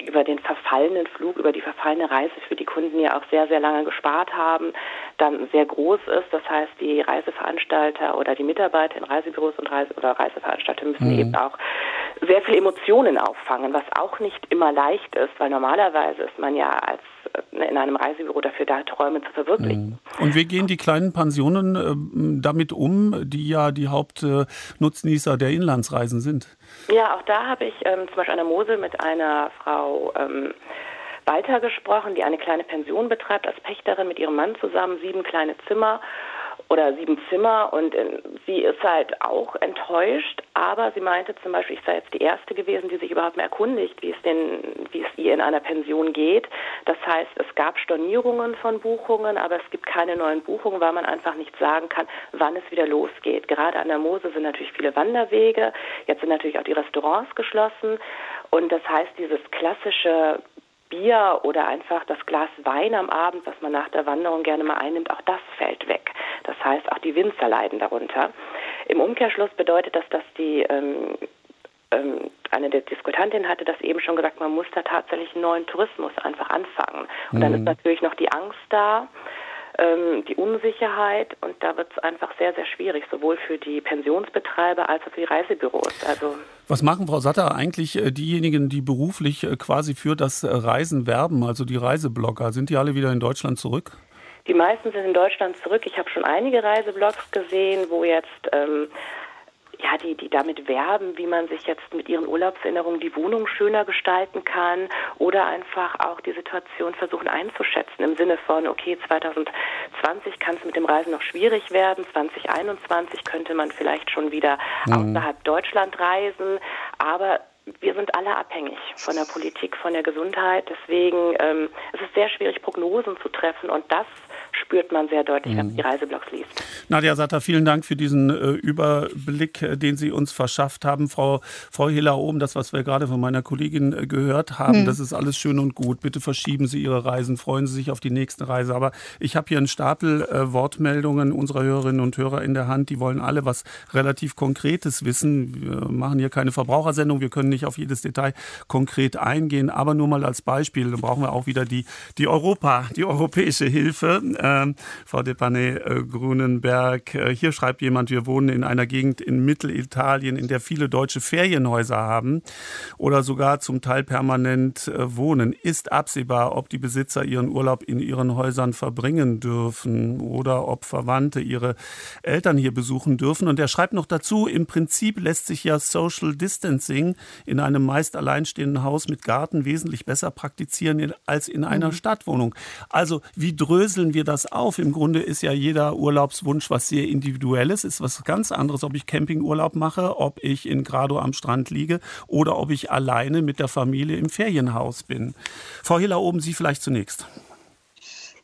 über den verfallenen Flug, über die verfallene Reise für die Kunden ja auch sehr, sehr lange gespart haben, dann sehr groß ist. Das heißt, die Reiseveranstalter oder die Mitarbeiter in Reisebüros und Reise oder Reiseveranstalter müssen mhm. eben auch sehr viele Emotionen auffangen, was auch nicht immer leicht ist, weil normalerweise ist man ja als äh, in einem Reisebüro dafür da, Träume zu verwirklichen. Mhm. Und wie gehen die kleinen Pensionen äh, damit um, die ja die Hauptnutznießer der Inlandsreisen sind? Ja, auch da habe ich ähm, zum Beispiel an der Mosel mit einer Frau ähm, Walter gesprochen, die eine kleine Pension betreibt als Pächterin mit ihrem Mann zusammen, sieben kleine Zimmer oder sieben Zimmer und äh, sie ist halt auch enttäuscht, aber sie meinte zum Beispiel, ich sei jetzt die Erste gewesen, die sich überhaupt mehr erkundigt, wie es, denn, wie es ihr in einer Pension geht. Das heißt, es gab Stornierungen von Buchungen, aber es gibt keine neuen Buchungen, weil man einfach nicht sagen kann, wann es wieder losgeht. Gerade an der Mose sind natürlich viele Wanderwege, jetzt sind natürlich auch die Restaurants geschlossen und das heißt, dieses klassische Bier oder einfach das Glas Wein am Abend, was man nach der Wanderung gerne mal einnimmt, auch das fällt weg. Das heißt, auch die Winzer leiden darunter. Im Umkehrschluss bedeutet das, dass die ähm, ähm, eine der Diskutantinnen hatte das eben schon gesagt, man muss da tatsächlich einen neuen Tourismus einfach anfangen. Und dann ist mhm. natürlich noch die Angst da, ähm, die Unsicherheit und da wird es einfach sehr, sehr schwierig, sowohl für die Pensionsbetreiber als auch für die Reisebüros. Also was machen, Frau Satter, eigentlich äh, diejenigen, die beruflich äh, quasi für das äh, Reisen werben, also die Reiseblogger? Sind die alle wieder in Deutschland zurück? Die meisten sind in Deutschland zurück. Ich habe schon einige Reiseblogs gesehen, wo jetzt ähm, ja, die, die damit werben, wie man sich jetzt mit ihren Urlaubserinnerungen die Wohnung schöner gestalten kann oder einfach auch die Situation versuchen einzuschätzen im Sinne von, okay, 2020 kann es mit dem Reisen noch schwierig werden, 2021 könnte man vielleicht schon wieder mhm. außerhalb Deutschland reisen, aber wir sind alle abhängig von der Politik, von der Gesundheit. Deswegen ähm, es ist es sehr schwierig, Prognosen zu treffen. Und das spürt man sehr deutlich, wenn man mhm. die Reiseblogs liest. Nadja Satter, vielen Dank für diesen äh, Überblick, äh, den Sie uns verschafft haben. Frau, Frau Hiller oben, das, was wir gerade von meiner Kollegin äh, gehört haben, mhm. das ist alles schön und gut. Bitte verschieben Sie Ihre Reisen, freuen Sie sich auf die nächste Reise. Aber ich habe hier einen Stapel äh, Wortmeldungen unserer Hörerinnen und Hörer in der Hand. Die wollen alle was relativ Konkretes wissen. Wir machen hier keine Verbrauchersendung, wir können nicht auf jedes Detail konkret eingehen, aber nur mal als Beispiel, dann brauchen wir auch wieder die, die Europa, die europäische Hilfe. Ähm, Frau Depanay äh, Grunenberg, äh, hier schreibt jemand, wir wohnen in einer Gegend in Mittelitalien, in der viele deutsche Ferienhäuser haben oder sogar zum Teil permanent äh, wohnen. Ist absehbar, ob die Besitzer ihren Urlaub in ihren Häusern verbringen dürfen oder ob Verwandte ihre Eltern hier besuchen dürfen. Und er schreibt noch dazu, im Prinzip lässt sich ja Social Distancing in einem meist alleinstehenden Haus mit Garten wesentlich besser praktizieren als in einer mhm. Stadtwohnung. Also wie dröseln wir das auf? Im Grunde ist ja jeder Urlaubswunsch was sehr individuelles, ist was ganz anderes, ob ich Campingurlaub mache, ob ich in Grado am Strand liege oder ob ich alleine mit der Familie im Ferienhaus bin. Frau Hiller oben, Sie vielleicht zunächst.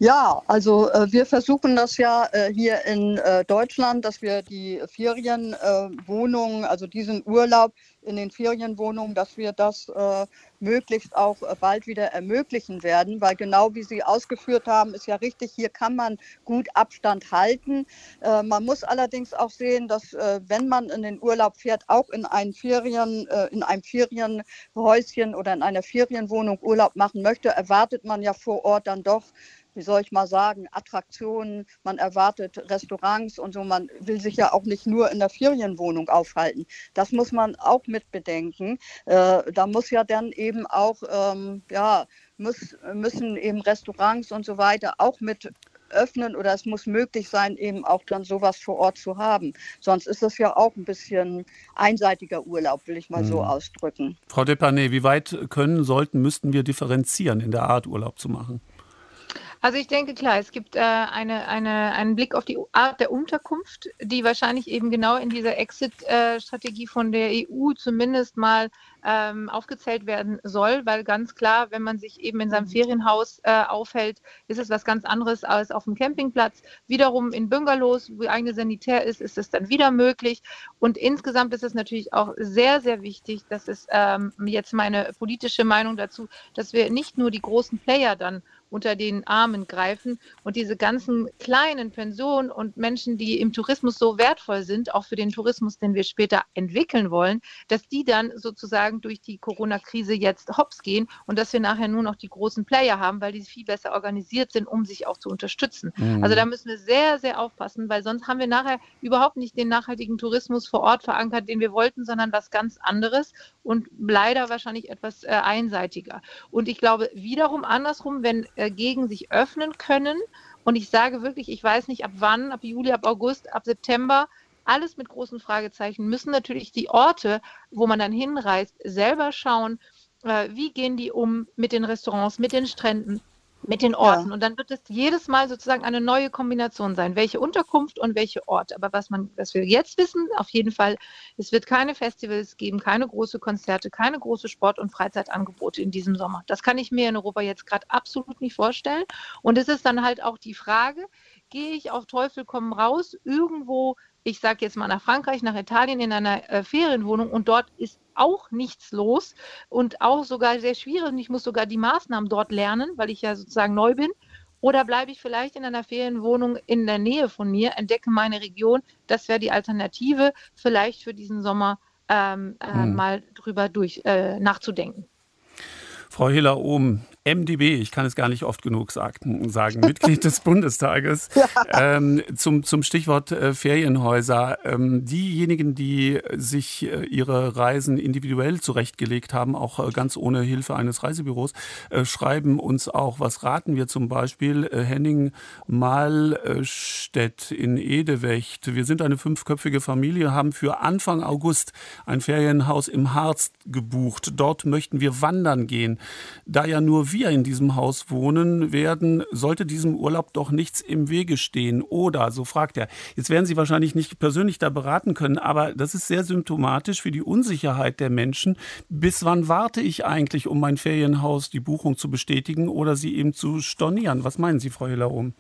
Ja, also äh, wir versuchen das ja äh, hier in äh, Deutschland, dass wir die Ferienwohnungen, also diesen Urlaub in den Ferienwohnungen, dass wir das äh, möglichst auch äh, bald wieder ermöglichen werden, weil genau wie Sie ausgeführt haben, ist ja richtig, hier kann man gut Abstand halten. Äh, man muss allerdings auch sehen, dass äh, wenn man in den Urlaub fährt, auch in, einen Ferien, äh, in einem Ferienhäuschen oder in einer Ferienwohnung Urlaub machen möchte, erwartet man ja vor Ort dann doch wie soll ich mal sagen, Attraktionen, man erwartet Restaurants und so. Man will sich ja auch nicht nur in der Ferienwohnung aufhalten. Das muss man auch mit bedenken. Äh, da muss ja dann eben auch, ähm, ja, muss, müssen eben Restaurants und so weiter auch mit öffnen oder es muss möglich sein, eben auch dann sowas vor Ort zu haben. Sonst ist das ja auch ein bisschen einseitiger Urlaub, will ich mal mhm. so ausdrücken. Frau Depanet, wie weit können, sollten, müssten wir differenzieren in der Art, Urlaub zu machen? Also ich denke klar, es gibt äh, eine, eine, einen Blick auf die Art der Unterkunft, die wahrscheinlich eben genau in dieser Exit-Strategie von der EU zumindest mal ähm, aufgezählt werden soll, weil ganz klar, wenn man sich eben in seinem mhm. Ferienhaus äh, aufhält, ist es was ganz anderes als auf dem Campingplatz. Wiederum in Bungalows, wo eigene Sanitär ist, ist es dann wieder möglich. Und insgesamt ist es natürlich auch sehr, sehr wichtig, das ist ähm, jetzt meine politische Meinung dazu, dass wir nicht nur die großen Player dann unter den Armen greifen und diese ganzen kleinen Pensionen und Menschen, die im Tourismus so wertvoll sind, auch für den Tourismus, den wir später entwickeln wollen, dass die dann sozusagen durch die Corona-Krise jetzt hops gehen und dass wir nachher nur noch die großen Player haben, weil die viel besser organisiert sind, um sich auch zu unterstützen. Mhm. Also da müssen wir sehr, sehr aufpassen, weil sonst haben wir nachher überhaupt nicht den nachhaltigen Tourismus vor Ort verankert, den wir wollten, sondern was ganz anderes und leider wahrscheinlich etwas äh, einseitiger. Und ich glaube wiederum andersrum, wenn Gegend sich öffnen können. Und ich sage wirklich, ich weiß nicht ab wann, ab Juli, ab August, ab September, alles mit großen Fragezeichen, müssen natürlich die Orte, wo man dann hinreist, selber schauen, äh, wie gehen die um mit den Restaurants, mit den Stränden, mit den Orten. Ja. Und dann wird es jedes Mal sozusagen eine neue Kombination sein, welche Unterkunft und welche Ort. Aber was man, was wir jetzt wissen, auf jeden Fall, es wird keine Festivals geben, keine große Konzerte, keine große Sport- und Freizeitangebote in diesem Sommer. Das kann ich mir in Europa jetzt gerade absolut nicht vorstellen. Und es ist dann halt auch die Frage, gehe ich auf Teufel komm raus irgendwo ich sage jetzt mal nach Frankreich, nach Italien in einer äh, Ferienwohnung und dort ist auch nichts los und auch sogar sehr schwierig und ich muss sogar die Maßnahmen dort lernen, weil ich ja sozusagen neu bin. Oder bleibe ich vielleicht in einer Ferienwohnung in der Nähe von mir, entdecke meine Region. Das wäre die Alternative, vielleicht für diesen Sommer ähm, äh, hm. mal drüber durch äh, nachzudenken. Frau Hiller-Ohm, MDB, ich kann es gar nicht oft genug sagen, sagen Mitglied des Bundestages. Ja. Ähm, zum, zum Stichwort äh, Ferienhäuser. Ähm, diejenigen, die sich äh, ihre Reisen individuell zurechtgelegt haben, auch äh, ganz ohne Hilfe eines Reisebüros, äh, schreiben uns auch, was raten wir zum Beispiel äh, Henning Mahlstedt in Edewecht. Wir sind eine fünfköpfige Familie, haben für Anfang August ein Ferienhaus im Harz gebucht. Dort möchten wir wandern gehen. Da ja nur wir in diesem Haus wohnen werden, sollte diesem Urlaub doch nichts im Wege stehen. Oder, so fragt er, jetzt werden Sie wahrscheinlich nicht persönlich da beraten können, aber das ist sehr symptomatisch für die Unsicherheit der Menschen. Bis wann warte ich eigentlich, um mein Ferienhaus die Buchung zu bestätigen oder sie eben zu stornieren? Was meinen Sie, Frau Hiller-Ohm?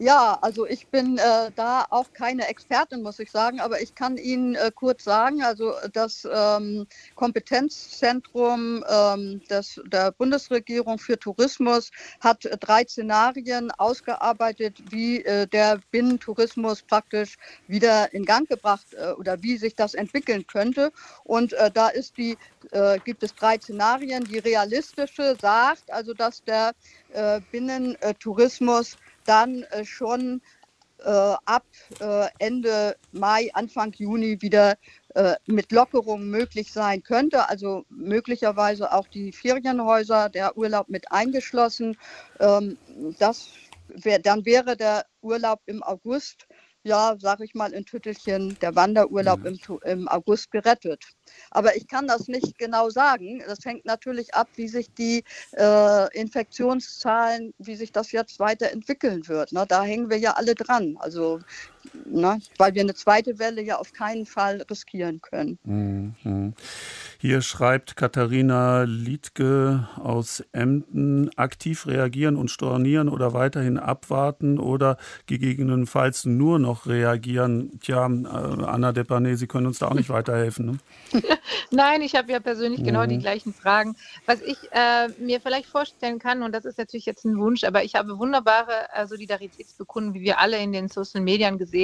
Ja, also ich bin äh, da auch keine Expertin, muss ich sagen, aber ich kann Ihnen äh, kurz sagen, also das ähm, Kompetenzzentrum ähm, des, der Bundesregierung für Tourismus hat drei Szenarien ausgearbeitet, wie äh, der Binnentourismus praktisch wieder in Gang gebracht äh, oder wie sich das entwickeln könnte. Und äh, da ist die, äh, gibt es drei Szenarien. Die realistische sagt also, dass der Binnentourismus dann äh, schon äh, ab äh, Ende Mai, Anfang Juni wieder mit Lockerungen möglich sein könnte. Also möglicherweise auch die Ferienhäuser, der Urlaub mit eingeschlossen. Ähm, das wär, dann wäre der Urlaub im August ja, sag ich mal, in Tüttelchen der Wanderurlaub mhm. im, im August gerettet. Aber ich kann das nicht genau sagen. Das hängt natürlich ab, wie sich die äh, Infektionszahlen, wie sich das jetzt weiterentwickeln wird. Ne? Da hängen wir ja alle dran. Also, ne? weil wir eine zweite Welle ja auf keinen Fall riskieren können. Mhm. Hier schreibt Katharina Liedke aus Emden, aktiv reagieren und stornieren oder weiterhin abwarten oder gegebenenfalls nur noch reagieren. Tja, äh, Anna Depanay, Sie können uns da auch nicht weiterhelfen. Ne? Nein, ich habe ja persönlich genau mhm. die gleichen Fragen. Was ich äh, mir vielleicht vorstellen kann, und das ist natürlich jetzt ein Wunsch, aber ich habe wunderbare äh, Solidaritätsbekunden, wie wir alle in den Social Medien gesehen,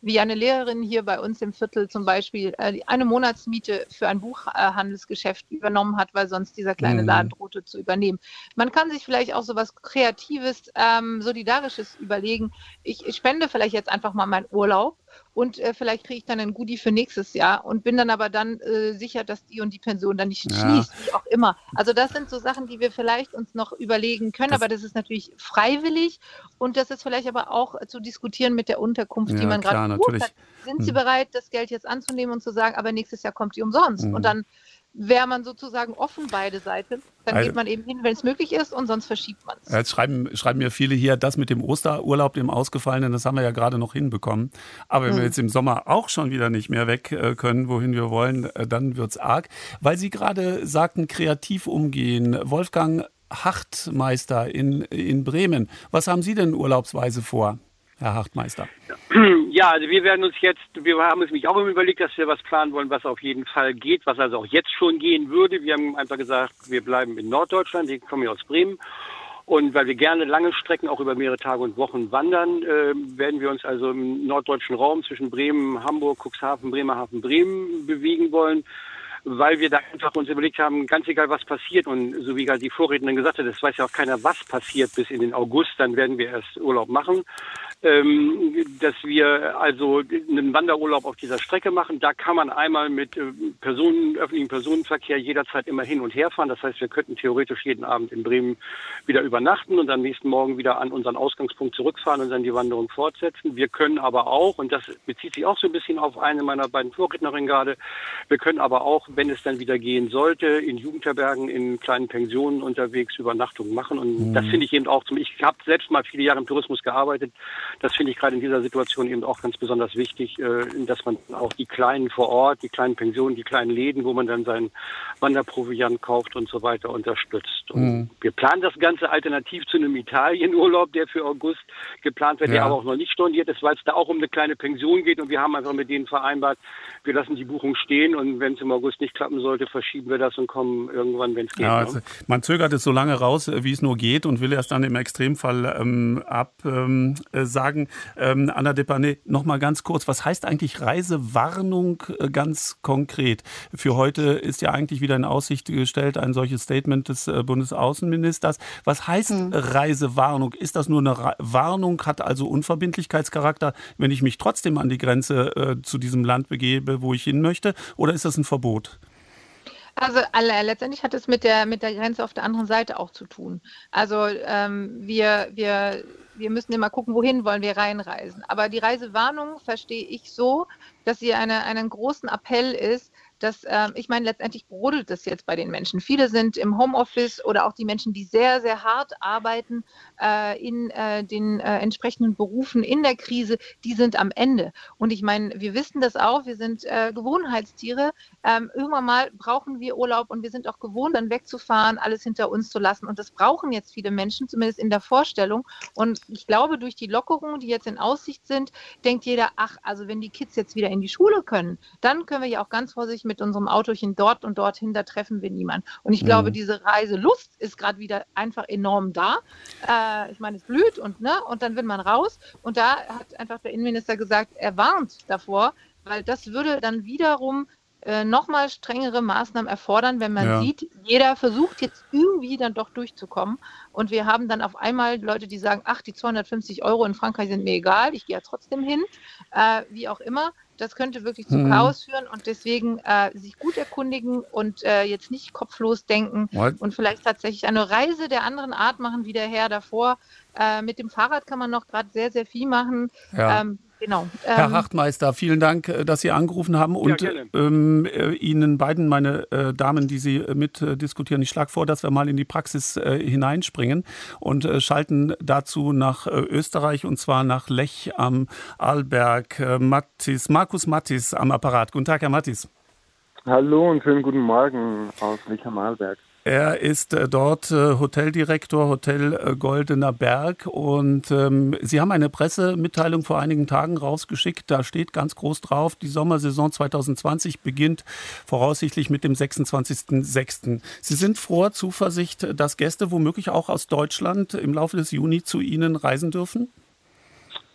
wie eine Lehrerin hier bei uns im Viertel zum Beispiel äh, eine Monatsmiete für ein Buchhandelsgeschäft übernommen hat, weil sonst dieser kleine mhm. Laden drohte zu übernehmen. Man kann sich vielleicht auch so was Kreatives, ähm, Solidarisches überlegen. Ich, ich spende vielleicht jetzt einfach mal meinen Urlaub und äh, vielleicht kriege ich dann ein Goodie für nächstes Jahr und bin dann aber dann äh, sicher, dass die und die Pension dann nicht ja. schließt, wie auch immer. Also das sind so Sachen, die wir vielleicht uns noch überlegen können, das aber das ist natürlich freiwillig und das ist vielleicht aber auch zu diskutieren mit der Unterkunft, ja, die man gerade hat. Sind Sie hm. bereit, das Geld jetzt anzunehmen und zu sagen, aber nächstes Jahr kommt die umsonst? Hm. Und dann wäre man sozusagen offen beide Seiten. Dann also, geht man eben hin, wenn es möglich ist und sonst verschiebt man es. Jetzt schreiben, schreiben mir viele hier, das mit dem Osterurlaub, dem Ausgefallenen, das haben wir ja gerade noch hinbekommen. Aber wenn hm. wir jetzt im Sommer auch schon wieder nicht mehr weg äh, können, wohin wir wollen, äh, dann wird es arg. Weil Sie gerade sagten, kreativ umgehen. Wolfgang Hachtmeister in, in Bremen, was haben Sie denn urlaubsweise vor? Herr Hartmeister? Ja, also wir werden uns jetzt, wir haben uns nämlich auch überlegt, dass wir was planen wollen, was auf jeden Fall geht, was also auch jetzt schon gehen würde. Wir haben einfach gesagt, wir bleiben in Norddeutschland, wir kommen ja aus Bremen Und weil wir gerne lange Strecken auch über mehrere Tage und Wochen wandern, äh, werden wir uns also im norddeutschen Raum zwischen Bremen, Hamburg, Cuxhaven, Bremerhaven, Bremen bewegen wollen weil wir da einfach uns überlegt haben, ganz egal was passiert und so wie gerade die Vorrednerin gesagt hat, es weiß ja auch keiner, was passiert bis in den August, dann werden wir erst Urlaub machen dass wir also einen Wanderurlaub auf dieser Strecke machen. Da kann man einmal mit äh, Personen, öffentlichen Personenverkehr jederzeit immer hin und her fahren. Das heißt, wir könnten theoretisch jeden Abend in Bremen wieder übernachten und am nächsten Morgen wieder an unseren Ausgangspunkt zurückfahren und dann die Wanderung fortsetzen. Wir können aber auch, und das bezieht sich auch so ein bisschen auf eine meiner beiden Vorrednerinnen gerade, wir können aber auch, wenn es dann wieder gehen sollte, in Jugendherbergen, in kleinen Pensionen unterwegs Übernachtungen machen. Und mhm. das finde ich eben auch zum, ich habe selbst mal viele Jahre im Tourismus gearbeitet das finde ich gerade in dieser Situation eben auch ganz besonders wichtig, äh, dass man auch die kleinen vor Ort, die kleinen Pensionen, die kleinen Läden, wo man dann seinen Wanderproviant kauft und so weiter unterstützt. Und mhm. wir planen das Ganze alternativ zu einem Italienurlaub, der für August geplant wird, ja. der aber auch noch nicht storniert ist, weil es da auch um eine kleine Pension geht und wir haben einfach mit denen vereinbart, wir lassen die Buchung stehen und wenn es im August nicht klappen sollte, verschieben wir das und kommen irgendwann, wenn es geht. Ja, ne? also man zögert es so lange raus, wie es nur geht und will erst dann im Extremfall ähm, absagen. Ähm, ähm, Anna Depané, noch mal ganz kurz, was heißt eigentlich Reisewarnung äh, ganz konkret? Für heute ist ja eigentlich wieder in Aussicht gestellt ein solches Statement des äh, Bundesaußenministers. Was heißt hm. Reisewarnung? Ist das nur eine Warnung, hat also Unverbindlichkeitscharakter, wenn ich mich trotzdem an die Grenze äh, zu diesem Land begebe? wo ich hin möchte? Oder ist das ein Verbot? Also letztendlich hat es mit der, mit der Grenze auf der anderen Seite auch zu tun. Also ähm, wir, wir, wir müssen immer gucken, wohin wollen wir reinreisen. Aber die Reisewarnung verstehe ich so, dass sie eine, einen großen Appell ist, dass äh, ich meine, letztendlich brodelt das jetzt bei den Menschen. Viele sind im Homeoffice oder auch die Menschen, die sehr, sehr hart arbeiten äh, in äh, den äh, entsprechenden Berufen in der Krise, die sind am Ende. Und ich meine, wir wissen das auch, wir sind äh, Gewohnheitstiere. Ähm, irgendwann mal brauchen wir Urlaub und wir sind auch gewohnt, dann wegzufahren, alles hinter uns zu lassen. Und das brauchen jetzt viele Menschen, zumindest in der Vorstellung. Und ich glaube, durch die Lockerungen, die jetzt in Aussicht sind, denkt jeder, ach, also wenn die Kids jetzt wieder in die Schule können, dann können wir ja auch ganz vorsichtig mit unserem Autochen dort und dorthin, da treffen wir niemanden. Und ich glaube, mhm. diese Reiselust ist gerade wieder einfach enorm da. Äh, ich meine, es blüht und, ne, und dann will man raus. Und da hat einfach der Innenminister gesagt, er warnt davor, weil das würde dann wiederum äh, nochmal strengere Maßnahmen erfordern, wenn man ja. sieht, jeder versucht jetzt irgendwie dann doch durchzukommen. Und wir haben dann auf einmal Leute, die sagen, ach, die 250 Euro in Frankreich sind mir egal, ich gehe ja trotzdem hin, äh, wie auch immer. Das könnte wirklich zu mhm. Chaos führen und deswegen äh, sich gut erkundigen und äh, jetzt nicht kopflos denken What? und vielleicht tatsächlich eine Reise der anderen Art machen wie der Herr davor. Äh, mit dem Fahrrad kann man noch gerade sehr, sehr viel machen. Ja. Ähm, Genau. Herr ähm, Hachtmeister, vielen Dank, äh, dass Sie angerufen haben und ja, ähm, äh, Ihnen beiden, meine äh, Damen, die Sie äh, mit äh, diskutieren, ich schlage vor, dass wir mal in die Praxis äh, hineinspringen und schalten dazu nach Österreich und zwar nach Lech am Arlberg. Mattis, Markus Mattis am Apparat. Guten Tag, Herr Mattis. Hallo und schönen guten Morgen aus Lech am Arlberg. Er ist äh, dort äh, Hoteldirektor, Hotel äh, Goldener Berg. Und ähm, Sie haben eine Pressemitteilung vor einigen Tagen rausgeschickt. Da steht ganz groß drauf, die Sommersaison 2020 beginnt voraussichtlich mit dem 26.06. Sie sind froher Zuversicht, dass Gäste womöglich auch aus Deutschland im Laufe des Juni zu Ihnen reisen dürfen?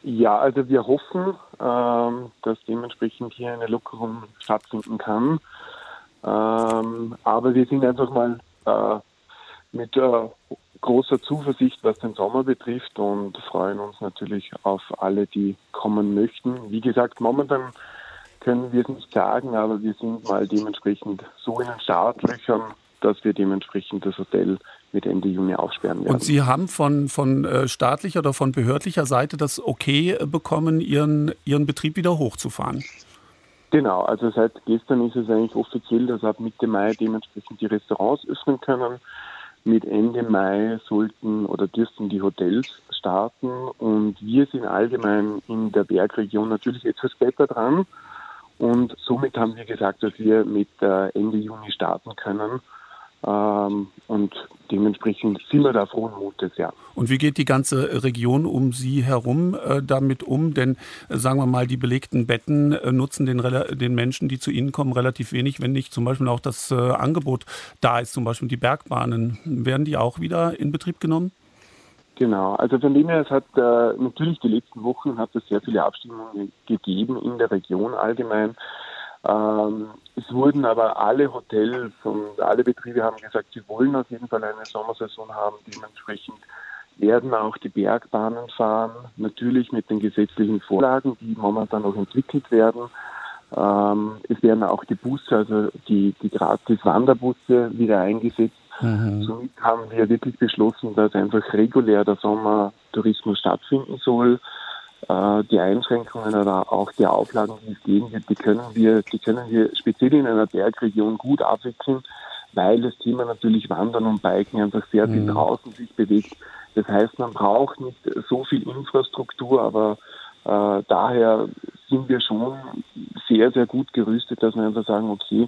Ja, also wir hoffen, ähm, dass dementsprechend hier eine Lockerung stattfinden kann. Ähm, aber wir sind einfach mal äh, mit äh, großer Zuversicht, was den Sommer betrifft und freuen uns natürlich auf alle, die kommen möchten. Wie gesagt, momentan können wir es nicht sagen, aber wir sind mal dementsprechend so in den Startlöchern, dass wir dementsprechend das Hotel mit Ende Juni aufsperren werden. Und Sie haben von, von äh, staatlicher oder von behördlicher Seite das Okay bekommen, Ihren, Ihren Betrieb wieder hochzufahren? Genau, also seit gestern ist es eigentlich offiziell, dass ab Mitte Mai dementsprechend die Restaurants öffnen können. Mit Ende Mai sollten oder dürften die Hotels starten und wir sind allgemein in der Bergregion natürlich etwas später dran und somit haben wir gesagt, dass wir mit äh, Ende Juni starten können. Ähm, und dementsprechend sind wir da frohen Mutes, ja. Und wie geht die ganze Region um Sie herum äh, damit um? Denn äh, sagen wir mal, die belegten Betten äh, nutzen den, den, Menschen, die zu Ihnen kommen, relativ wenig, wenn nicht zum Beispiel auch das äh, Angebot da ist, zum Beispiel die Bergbahnen. Werden die auch wieder in Betrieb genommen? Genau, also von dem her, es hat äh, natürlich die letzten Wochen hat es sehr viele Abstimmungen gegeben in der Region allgemein. Ähm, es wurden aber alle Hotels und alle Betriebe haben gesagt, sie wollen auf jeden Fall eine Sommersaison haben. Dementsprechend werden auch die Bergbahnen fahren, natürlich mit den gesetzlichen Vorlagen, die momentan noch entwickelt werden. Ähm, es werden auch die Busse, also die, die gratis Wanderbusse wieder eingesetzt. Mhm. Somit haben wir wirklich beschlossen, dass einfach regulär der Sommertourismus stattfinden soll. Äh, die Einschränkungen oder auch die Auflagen, die es geben wird, die können wir, die können wir speziell in einer Bergregion gut abwickeln, weil das Thema natürlich Wandern und Biken einfach sehr viel mhm. draußen sich bewegt. Das heißt, man braucht nicht so viel Infrastruktur, aber äh, daher sind wir schon sehr, sehr gut gerüstet, dass wir einfach sagen, okay,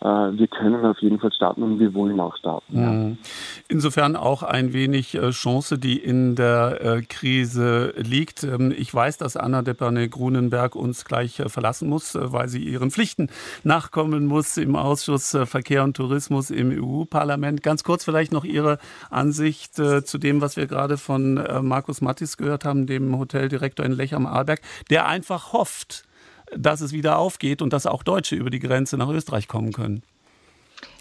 wir können auf jeden Fall starten und wir wollen auch starten. Ja. Mhm. Insofern auch ein wenig äh, Chance, die in der äh, Krise liegt. Ähm, ich weiß, dass Anna Depperne-Grunenberg uns gleich verlassen muss, weil sie ihren Pflichten nachkommen muss im Ausschuss Verkehr und Tourismus im EU-Parlament. Ganz kurz vielleicht noch Ihre Ansicht zu dem, was wir gerade von Markus Mattis gehört haben, dem Hoteldirektor in Lech am Arlberg, der einfach hofft, dass es wieder aufgeht und dass auch Deutsche über die Grenze nach Österreich kommen können.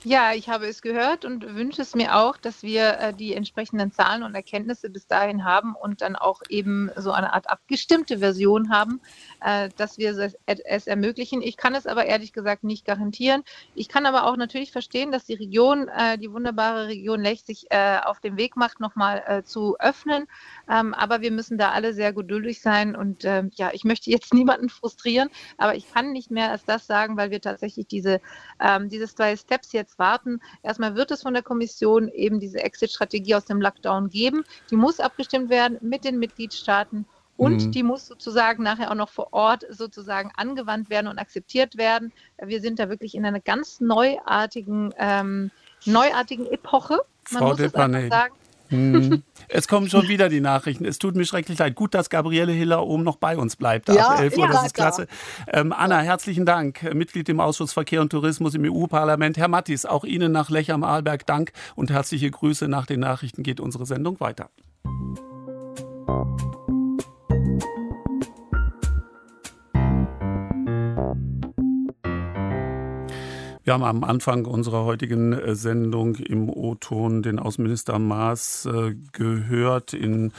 Ja, ich habe es gehört und wünsche es mir auch, dass wir äh, die entsprechenden Zahlen und Erkenntnisse bis dahin haben und dann auch eben so eine Art abgestimmte Version haben, äh, dass wir es, ermöglichen. Ich kann es aber ehrlich gesagt nicht garantieren. Ich kann aber auch natürlich verstehen, dass die Region, äh, die wunderbare Region Lech, sich auf den Weg macht, nochmal zu öffnen. Ähm, aber wir müssen da alle sehr geduldig sein und ähm, ja, ich möchte jetzt niemanden frustrieren, aber ich kann nicht mehr als das sagen, weil wir tatsächlich diese, ähm, diese zwei Steps jetzt warten. Erstmal wird es von der Kommission eben diese Exit-Strategie aus dem Lockdown geben. Die muss abgestimmt werden mit den Mitgliedstaaten und mhm. die muss sozusagen nachher auch noch vor Ort sozusagen angewandt werden und akzeptiert werden. Wir sind da wirklich in einer ganz neuartigen, ähm, neuartigen Epoche. Man Frau muss es einfach sagen. Hm. Es kommen schon wieder die Nachrichten. Es tut mir schrecklich leid. Gut, dass Gabriele Hiller oben noch bei uns bleibt. Ja, ab 11 Uhr, das ist klasse. Ähm, Anna, herzlichen Dank. Mitglied im Ausschuss Verkehr und Tourismus im EU-Parlament. Herr Mattis, auch Ihnen nach Lech am Arlberg Dank und herzliche Grüße. Nach den Nachrichten geht unsere Sendung weiter. Wir haben am Anfang unserer heutigen äh, Sendung im O-Ton den Außenminister Maas äh, gehört, in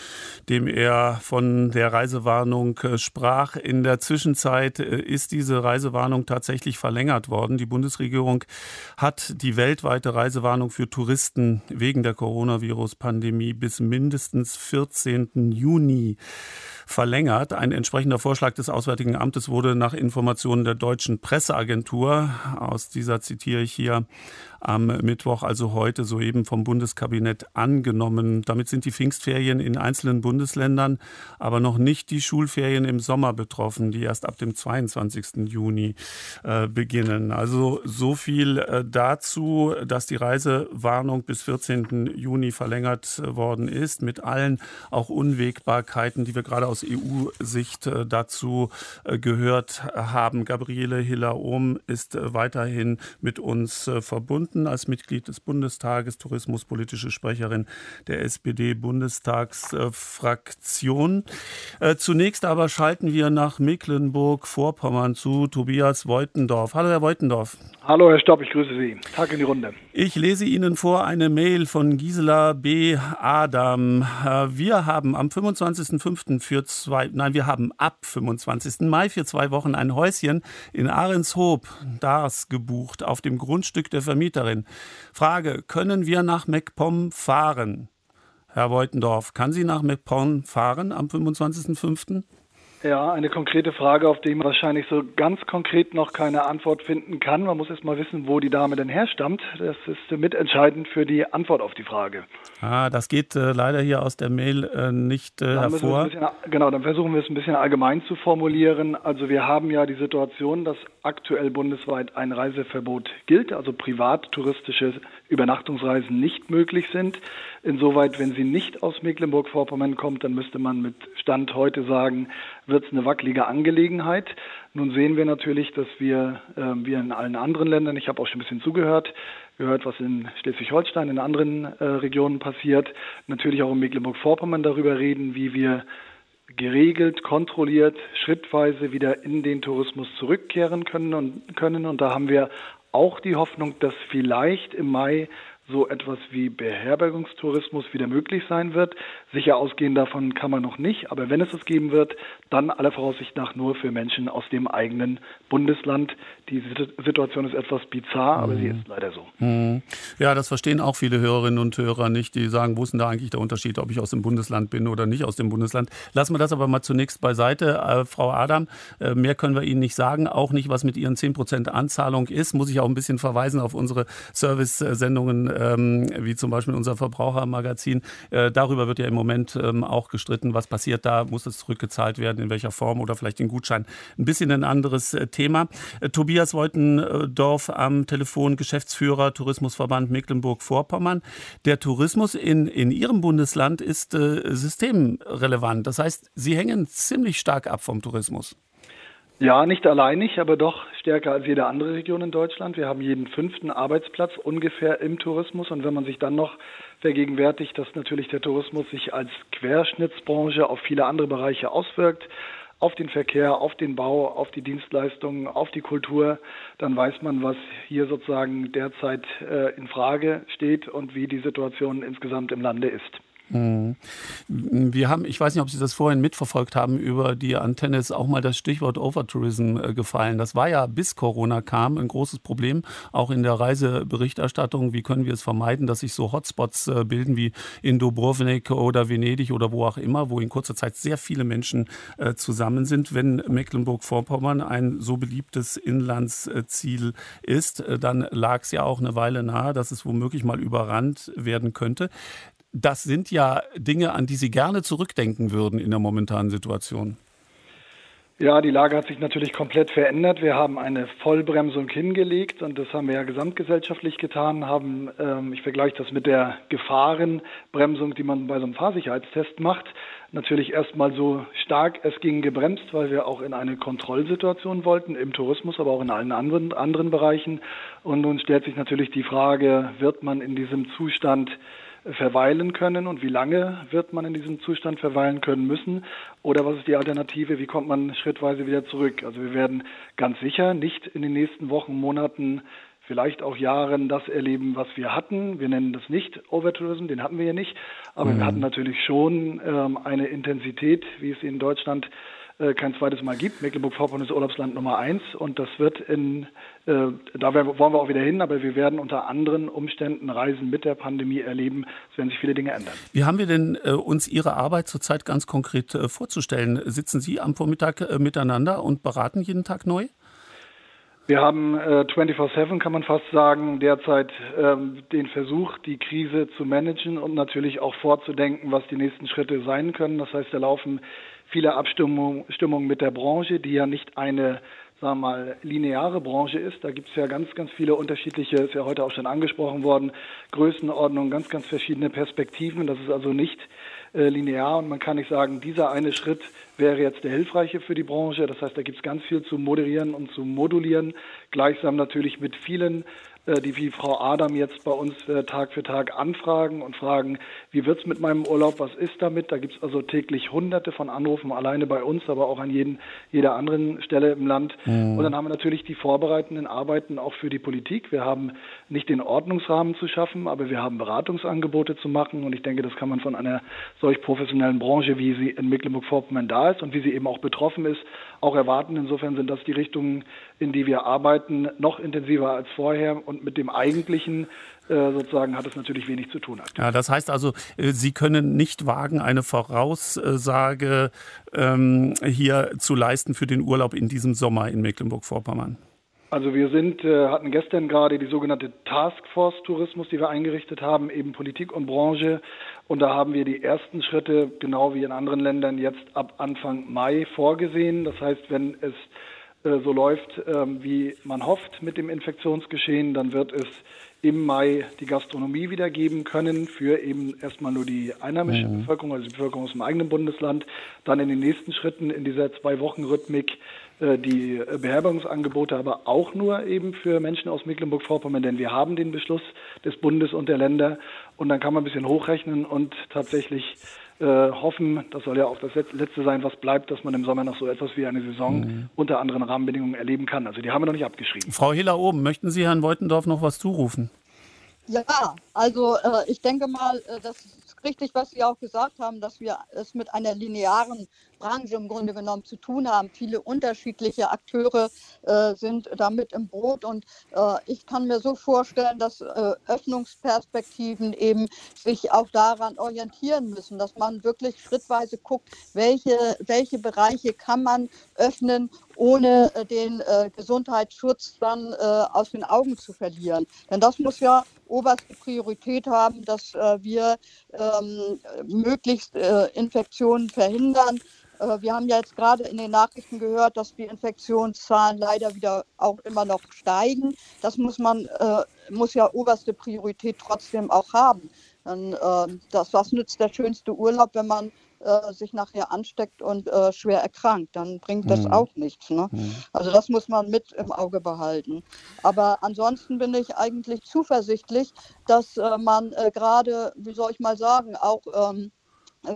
dem er von der Reisewarnung äh, sprach. In der Zwischenzeit ist diese Reisewarnung tatsächlich verlängert worden. Die Bundesregierung hat die weltweite Reisewarnung für Touristen wegen der Coronavirus-Pandemie bis mindestens 14. Juni verlängert. Ein entsprechender Vorschlag des Auswärtigen Amtes wurde nach Informationen der deutschen Presseagentur, aus dieser zitiere ich hier, am Mittwoch, also heute, soeben vom Bundeskabinett angenommen. Damit sind die Pfingstferien in einzelnen Bundesländern, aber noch nicht die Schulferien im Sommer betroffen, die erst ab dem 22. Juni äh, beginnen. Also so viel äh, dazu, dass die Reisewarnung bis 14. Juni verlängert äh, worden ist, mit allen auch Unwägbarkeiten, die wir gerade aus EU-Sicht äh, dazu äh, gehört haben. Gabriele Hiller-Ohm ist weiterhin mit uns verbunden Stunden als Mitglied des Bundestages, tourismuspolitische Sprecherin der SPD-Bundestagsfraktion. Äh, zunächst aber schalten wir nach Mecklenburg-Vorpommern zu Tobias Weutendorf. Hallo, Herr Weutendorf. Hallo, Herr Stopp, ich grüße Sie. Tag in die Runde. Ich lese Ihnen vor eine Mail von Gisela B. Adam. Äh, wir haben am 25.05. für zwei, nein, wir haben ab 25. Mai für zwei Wochen ein Häuschen in Ahrenshoop, Dars, gebucht, auf dem Grundstück der Vermieter Vermieterin. Frage, können wir nach MacPom fahren? Herr Beutendorf, kann sie nach MacPom fahren am 25.05.? Ja, eine konkrete Frage, auf die man wahrscheinlich so ganz konkret noch keine Antwort finden kann. Man muss erst mal wissen, wo die Dame denn herstammt. Das ist mitentscheidend für die Antwort auf die Frage. Ah, das geht äh, leider hier aus der Mail äh, nicht äh, hervor. Bisschen, genau, dann versuchen wir es ein bisschen allgemein zu formulieren. Also wir haben ja die Situation, dass aktuell bundesweit ein Reiseverbot gilt, also privat touristische Übernachtungsreisen nicht möglich sind. Insoweit, wenn sie nicht aus Mecklenburg-Vorpommern kommt, dann müsste man mit Stand heute sagen, wird es eine wackelige Angelegenheit. Nun sehen wir natürlich, dass wir, äh, wie in allen anderen Ländern, ich habe auch schon ein bisschen zugehört, gehört, was in Schleswig-Holstein, in anderen äh, Regionen passiert. Natürlich auch in Mecklenburg-Vorpommern darüber reden, wie wir geregelt, kontrolliert, schrittweise wieder in den Tourismus zurückkehren können und können. Und da haben wir auch die Hoffnung, dass vielleicht im Mai so etwas wie Beherbergungstourismus wieder möglich sein wird. Sicher ausgehen davon kann man noch nicht, aber wenn es es geben wird, dann aller Voraussicht nach nur für Menschen aus dem eigenen Bundesland. Die Situation ist etwas bizarr, aber mhm. sie ist leider so. Mhm. Ja, das verstehen auch viele Hörerinnen und Hörer nicht, die sagen, wo ist denn da eigentlich der Unterschied, ob ich aus dem Bundesland bin oder nicht aus dem Bundesland. Lassen wir das aber mal zunächst beiseite. Äh, Frau Adam, äh, mehr können wir Ihnen nicht sagen, auch nicht, was mit Ihren 10% Anzahlung ist. Muss ich auch ein bisschen verweisen auf unsere Service-Sendungen ähm, wie zum Beispiel unser Verbrauchermagazin. Äh, darüber wird ja im Moment ähm, auch gestritten, was passiert da, muss es zurückgezahlt werden, in welcher Form oder vielleicht den Gutschein. Ein bisschen ein anderes äh, Thema. Äh, Tobias Woltendorf am Telefon, Geschäftsführer Tourismusverband Mecklenburg-Vorpommern. Der Tourismus in, in Ihrem Bundesland ist äh, systemrelevant. Das heißt, Sie hängen ziemlich stark ab vom Tourismus. Ja, nicht alleinig, aber doch stärker als jede andere Region in Deutschland. Wir haben jeden fünften Arbeitsplatz ungefähr im Tourismus. Und wenn man sich dann noch vergegenwärtigt, dass natürlich der Tourismus sich als Querschnittsbranche auf viele andere Bereiche auswirkt, auf den Verkehr, auf den Bau, auf die Dienstleistungen, auf die Kultur, dann weiß man, was hier sozusagen derzeit äh, in Frage steht und wie die Situation insgesamt im Lande ist. Mhm. Wir haben, ich weiß nicht, ob Sie das vorhin mitverfolgt haben, über die Antenne ist auch mal das Stichwort Overtourism äh, gefallen. Das war ja bis Corona kam ein großes Problem, auch in der Reiseberichterstattung. Wie können wir es vermeiden, dass sich so Hotspots äh, bilden wie in Dubrovnik oder Venedig oder wo auch immer, wo in kurzer Zeit sehr viele Menschen äh, zusammen sind. Wenn Mecklenburg-Vorpommern ein so beliebtes Inlandsziel ist, dann lag es ja auch eine Weile nahe, dass es womöglich mal überrannt werden könnte das sind ja Dinge, an die Sie gerne zurückdenken würden in der momentanen Situation. Ja, die Lage hat sich natürlich komplett verändert. Wir haben eine Vollbremsung hingelegt und das haben wir ja gesamtgesellschaftlich getan, haben, ähm, ich vergleiche das mit der Gefahrenbremsung, die man bei so einem Fahrsicherheitstest macht, natürlich erstmal so stark es ging gebremst, weil wir auch in eine Kontrollsituation wollten, im Tourismus, aber auch in allen anderen, anderen Bereichen. Und nun stellt sich natürlich die Frage, wird man in diesem Zustand verweilen können und wie lange wird man in diesem Zustand verweilen können müssen oder was ist die Alternative, wie kommt man schrittweise wieder zurück. Also wir werden ganz sicher nicht in den nächsten Wochen, Monaten, vielleicht auch Jahren das erleben, was wir hatten. Wir nennen das nicht Overtourism, den hatten wir ja nicht, aber mhm. wir hatten natürlich schon ähm, eine Intensität, wie es in Deutschland äh, kein zweites Mal gibt. Mecklenburg-Vorpommern ist Urlaubsland Nummer eins und das wird in, äh, da wollen wir auch wieder hin, aber wir werden unter anderen Umständen Reisen mit der Pandemie erleben. Es werden sich viele Dinge ändern. Wie haben wir denn äh, uns Ihre Arbeit zurzeit ganz konkret äh, vorzustellen? Sitzen Sie am Vormittag äh, miteinander und beraten jeden Tag neu? Wir haben äh, 24-7, kann man fast sagen, derzeit ähm, den Versuch, die Krise zu managen und natürlich auch vorzudenken, was die nächsten Schritte sein können. Das heißt, da laufen viele Abstimmungen mit der Branche, die ja nicht eine sagen wir mal, lineare Branche ist. Da gibt es ja ganz, ganz viele unterschiedliche, ist ja heute auch schon angesprochen worden, Größenordnungen, ganz, ganz verschiedene Perspektiven. Das ist also nicht äh, linear und man kann nicht sagen, dieser eine Schritt wäre jetzt der hilfreiche für die Branche. Das heißt, da gibt es ganz viel zu moderieren und zu modulieren, gleichsam natürlich mit vielen die wie Frau Adam jetzt bei uns äh, Tag für Tag anfragen und fragen, wie wird's mit meinem Urlaub, was ist damit? Da gibt's also täglich hunderte von Anrufen, alleine bei uns, aber auch an jeden, jeder anderen Stelle im Land. Mhm. Und dann haben wir natürlich die vorbereitenden Arbeiten auch für die Politik. Wir haben nicht den Ordnungsrahmen zu schaffen, aber wir haben Beratungsangebote zu machen. Und ich denke, das kann man von einer solch professionellen Branche, wie sie in Mecklenburg-Vorpommern da ist und wie sie eben auch betroffen ist, auch erwarten. Insofern sind das die Richtungen, in die wir arbeiten, noch intensiver als vorher und mit dem eigentlichen äh, sozusagen hat es natürlich wenig zu tun. Ja, das heißt also, äh, Sie können nicht wagen, eine Voraussage ähm, hier zu leisten für den Urlaub in diesem Sommer in Mecklenburg-Vorpommern. Also wir sind, äh, hatten gestern gerade die sogenannte Taskforce Tourismus, die wir eingerichtet haben, eben Politik und Branche. Und da haben wir die ersten Schritte, genau wie in anderen Ländern, jetzt ab Anfang Mai vorgesehen. Das heißt, wenn es äh, so läuft, ähm, wie man hofft mit dem Infektionsgeschehen, dann wird es im Mai die Gastronomie wieder geben können für eben erstmal nur die einheimische mhm. Bevölkerung, also die Bevölkerung aus dem eigenen Bundesland. Dann in den nächsten Schritten in dieser Zwei-Wochen-Rhythmik die Beherbergungsangebote aber auch nur eben für Menschen aus Mecklenburg-Vorpommern, denn wir haben den Beschluss des Bundes und der Länder und dann kann man ein bisschen hochrechnen und tatsächlich äh, hoffen, das soll ja auch das Letzte sein, was bleibt, dass man im Sommer noch so etwas wie eine Saison mhm. unter anderen Rahmenbedingungen erleben kann. Also die haben wir noch nicht abgeschrieben. Frau Hiller oben, möchten Sie Herrn Beutendorf noch was zurufen? Ja, also äh, ich denke mal, äh, das ist richtig, was Sie auch gesagt haben, dass wir es mit einer linearen Branche im Grunde genommen zu tun haben. Viele unterschiedliche Akteure äh, sind damit im Boot und äh, ich kann mir so vorstellen, dass äh, Öffnungsperspektiven eben sich auch daran orientieren müssen, dass man wirklich schrittweise guckt, welche, welche Bereiche kann man öffnen, ohne äh, den äh, Gesundheitsschutz dann äh, aus den Augen zu verlieren. Denn das muss ja oberste Priorität haben, dass wir ähm, möglichst Infektionen verhindern. Wir haben ja jetzt gerade in den Nachrichten gehört, dass die Infektionszahlen leider wieder auch immer noch steigen. Das muss man, muss ja oberste Priorität trotzdem auch haben. Dann, äh, das, was nützt der schönste Urlaub, wenn man äh, sich nachher ansteckt und äh, schwer erkrankt? Dann bringt das mhm. auch nichts. Ne? Mhm. Also das muss man mit im Auge behalten. Aber ansonsten bin ich eigentlich zuversichtlich, dass äh, man gerade, wie soll ich mal sagen, auch ähm,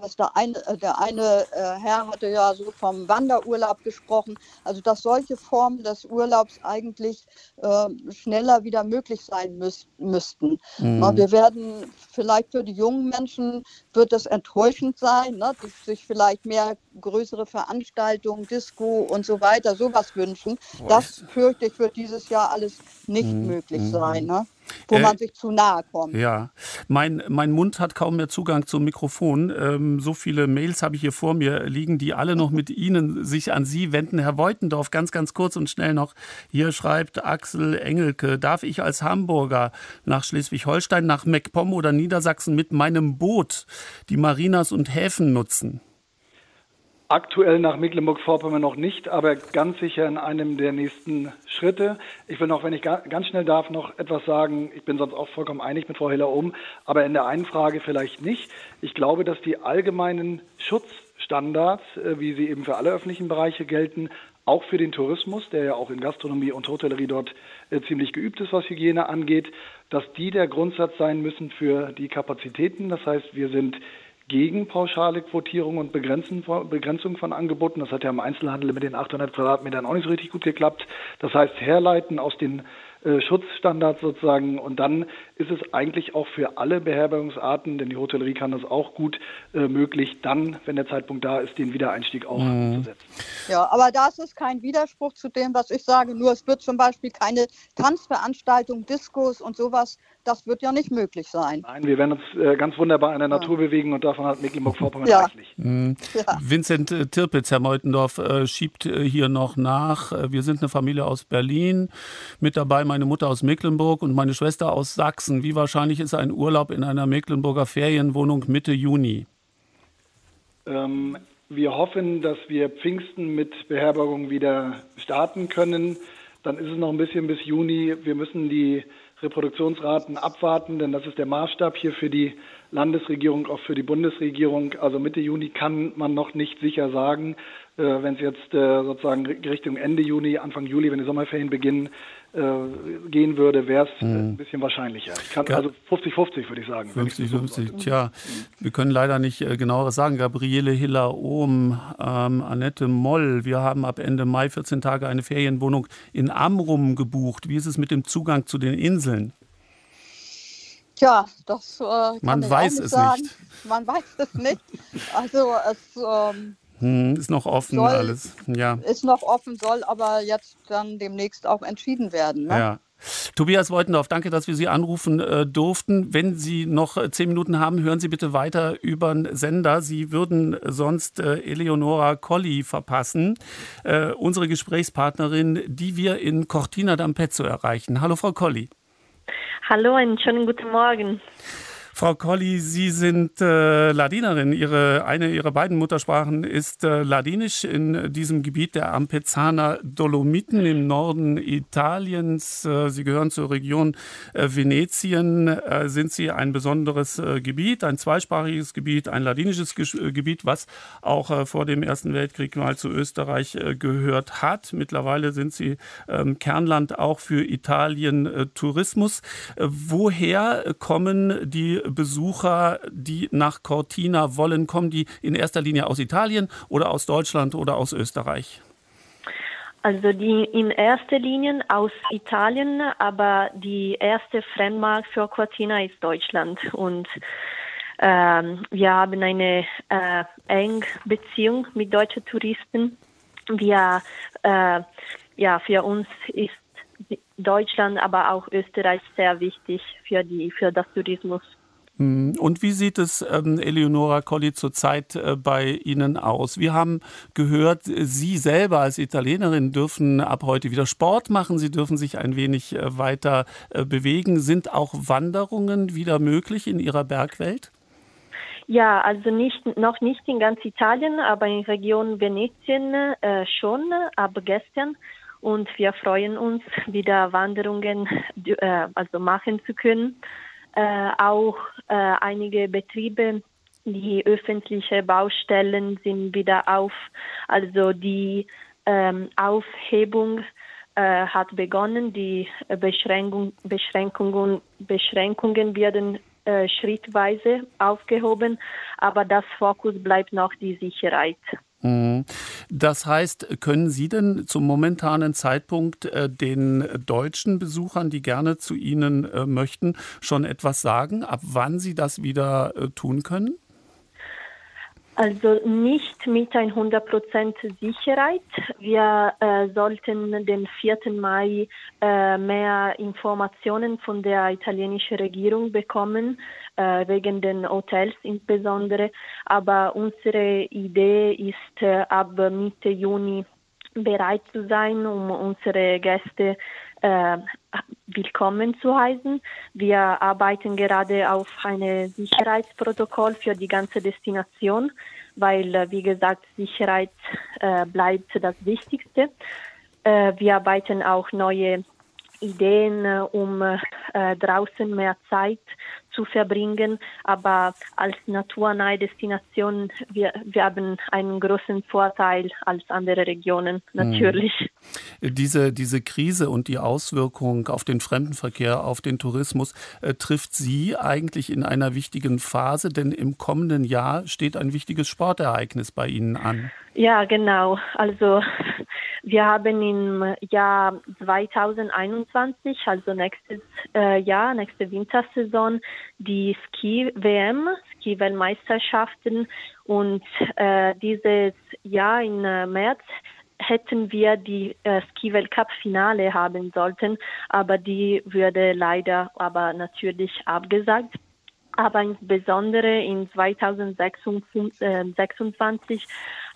was der eine, äh, der eine äh, Herr hatte ja so vom Wanderurlaub gesprochen, also dass solche Formen des Urlaubs eigentlich äh, schneller wieder möglich sein müß, müssten. Mhm. wir werden vielleicht für die jungen Menschen wird es enttäuschend sein, ne, die sich vielleicht mehr größere Veranstaltungen, Disco und so weiter, sowas wünschen. Das fürchte ich wird dieses Jahr alles nicht mhm. möglich mhm. sein. Ne? Wo äh, man sich zu nahe kommt. Ja, mein, mein Mund hat kaum mehr Zugang zum Mikrofon. Ähm, so viele Mails habe ich hier vor mir liegen, die alle noch mit Ihnen sich an Sie wenden. Herr Beutendorf, ganz, ganz kurz und schnell noch. Hier schreibt Axel Engelke, darf ich als Hamburger nach Schleswig-Holstein, nach MacPom oder Niedersachsen mit meinem Boot die Marinas und Häfen nutzen? Aktuell nach Mecklenburg-Vorpommern noch nicht, aber ganz sicher in einem der nächsten Schritte. Ich will noch, wenn ich ganz schnell darf, noch etwas sagen. Ich bin sonst auch vollkommen einig mit Frau Hiller oben, aber in der einen Frage vielleicht nicht. Ich glaube, dass die allgemeinen Schutzstandards, äh, wie sie eben für alle öffentlichen Bereiche gelten, auch für den Tourismus, der ja auch in Gastronomie und Hotellerie dort äh, ziemlich geübt ist, was Hygiene angeht, dass die der Grundsatz sein müssen für die Kapazitäten. Das heißt, wir sind gegen pauschale Quotierung und Begrenzung von Angeboten. Das hat ja im Einzelhandel mit den 800 Quadratmetern auch nicht so richtig gut geklappt. Das heißt, herleiten aus den Schutzstandards sozusagen. Und dann ist es eigentlich auch für alle Beherbergungsarten, denn die Hotellerie kann das auch gut äh, möglich, dann, wenn der Zeitpunkt da ist, den Wiedereinstieg auch mhm. zu setzen. Ja, aber das ist kein Widerspruch zu dem, was ich sage. Nur es wird zum Beispiel keine Tanzveranstaltung, Diskos und sowas das wird ja nicht möglich sein. Nein, wir werden uns äh, ganz wunderbar in der Natur ja. bewegen und davon hat Mecklenburg-Vorpommern ja. reichlich. Mhm. Ja. Vincent äh, Tirpitz, Herr Meutendorf, äh, schiebt äh, hier noch nach. Äh, wir sind eine Familie aus Berlin, mit dabei meine Mutter aus Mecklenburg und meine Schwester aus Sachsen. Wie wahrscheinlich ist ein Urlaub in einer Mecklenburger Ferienwohnung Mitte Juni? Ähm, wir hoffen, dass wir Pfingsten mit Beherbergung wieder starten können. Dann ist es noch ein bisschen bis Juni. Wir müssen die Reproduktionsraten abwarten, denn das ist der Maßstab hier für die Landesregierung, auch für die Bundesregierung. Also Mitte Juni kann man noch nicht sicher sagen. Äh, wenn es jetzt äh, sozusagen Richtung Ende Juni, Anfang Juli, wenn die Sommerferien beginnen, gehen würde, wäre es hm. ein bisschen wahrscheinlicher. Ich kann, also 50-50 würde ich sagen. 50-50, tja. Wir können leider nicht äh, genaueres sagen. Gabriele Hiller-Ohm, ähm, Annette Moll, wir haben ab Ende Mai 14 Tage eine Ferienwohnung in Amrum gebucht. Wie ist es mit dem Zugang zu den Inseln? Tja, das äh, Man weiß es sagen. nicht. Man weiß es nicht. Also es ähm, hm, ist noch offen soll, alles. Ja. Ist noch offen, soll aber jetzt dann demnächst auch entschieden werden. Ne? Ja. Tobias Woitendorf, danke, dass wir Sie anrufen äh, durften. Wenn Sie noch äh, zehn Minuten haben, hören Sie bitte weiter über den Sender. Sie würden sonst äh, Eleonora Colli verpassen, äh, unsere Gesprächspartnerin, die wir in Cortina d'Ampezzo erreichen. Hallo, Frau Colli. Hallo, einen schönen guten Morgen. Frau Colli, Sie sind äh, Ladinerin. Ihre, eine Ihrer beiden Muttersprachen ist äh, Ladinisch in diesem Gebiet der Ampezaner Dolomiten im Norden Italiens. Äh, Sie gehören zur Region äh, Venetien. Äh, sind Sie ein besonderes äh, Gebiet, ein zweisprachiges Gebiet, ein ladinisches Gebiet, was auch vor dem Ersten Weltkrieg mal zu Österreich gehört hat. Mittlerweile sind Sie ähm, Kernland auch für Italien Tourismus. woher kommen die Besucher, die nach Cortina wollen, kommen die in erster Linie aus Italien oder aus Deutschland oder aus Österreich? Also die in erster Linie aus Italien, aber die erste Fremdmarkt für Cortina ist Deutschland und ähm, wir haben eine äh, enge Beziehung mit deutschen Touristen. Wir, äh, ja, für uns ist Deutschland, aber auch Österreich sehr wichtig für die für das Tourismus. Hm. Und wie sieht es, ähm, Eleonora Colli, zurzeit äh, bei Ihnen aus? Wir haben gehört, Sie selber als Italienerin dürfen ab heute wieder Sport machen. Sie dürfen sich ein wenig äh, weiter äh, bewegen. Sind auch Wanderungen wieder möglich in Ihrer Bergwelt? Ja, also nicht, noch nicht in ganz Italien, aber in Region Venetien äh, schon ab gestern. Und wir freuen uns, wieder Wanderungen äh, also machen zu können äh, auch äh, einige Betriebe, die öffentliche Baustellen sind wieder auf. Also die ähm, Aufhebung äh, hat begonnen. Die Beschränkung, Beschränkungen, Beschränkungen werden äh, schrittweise aufgehoben, aber das Fokus bleibt noch die Sicherheit. Mhm. Das heißt, können Sie denn zum momentanen Zeitpunkt äh, den deutschen Besuchern, die gerne zu Ihnen äh, möchten, schon etwas sagen, ab wann Sie das wieder äh, tun können? Also nicht mit 100% Sicherheit. Wir äh, sollten den 4. Mai äh, mehr Informationen von der italienischen Regierung bekommen, wegen den Hotels insbesondere. Aber unsere Idee ist, äh, ab Mitte Juni bereit zu sein, um unsere Gäste äh, willkommen zu heißen. Wir arbeiten gerade auf ein Sicherheitsprotokoll für die ganze Destination, weil, äh, wie gesagt, Sicherheit äh, bleibt das Wichtigste. Äh, wir arbeiten auch neue Ideen, äh, um äh, draußen mehr Zeit zu verbringen. Aber als naturnahe Destination, wir, wir haben einen großen Vorteil als andere Regionen, hm. natürlich. Diese, diese Krise und die Auswirkung auf den Fremdenverkehr, auf den Tourismus, äh, trifft Sie eigentlich in einer wichtigen Phase, denn im kommenden Jahr steht ein wichtiges Sportereignis bei Ihnen an. Ja, genau. Also wir haben im Jahr 2021, also nächstes äh, Jahr, nächste Wintersaison, die Ski-WM, Ski-Weltmeisterschaften und äh, dieses Jahr im äh, März hätten wir die äh, Ski-Weltcup-Finale haben sollten, aber die würde leider aber natürlich abgesagt. Aber insbesondere in 2026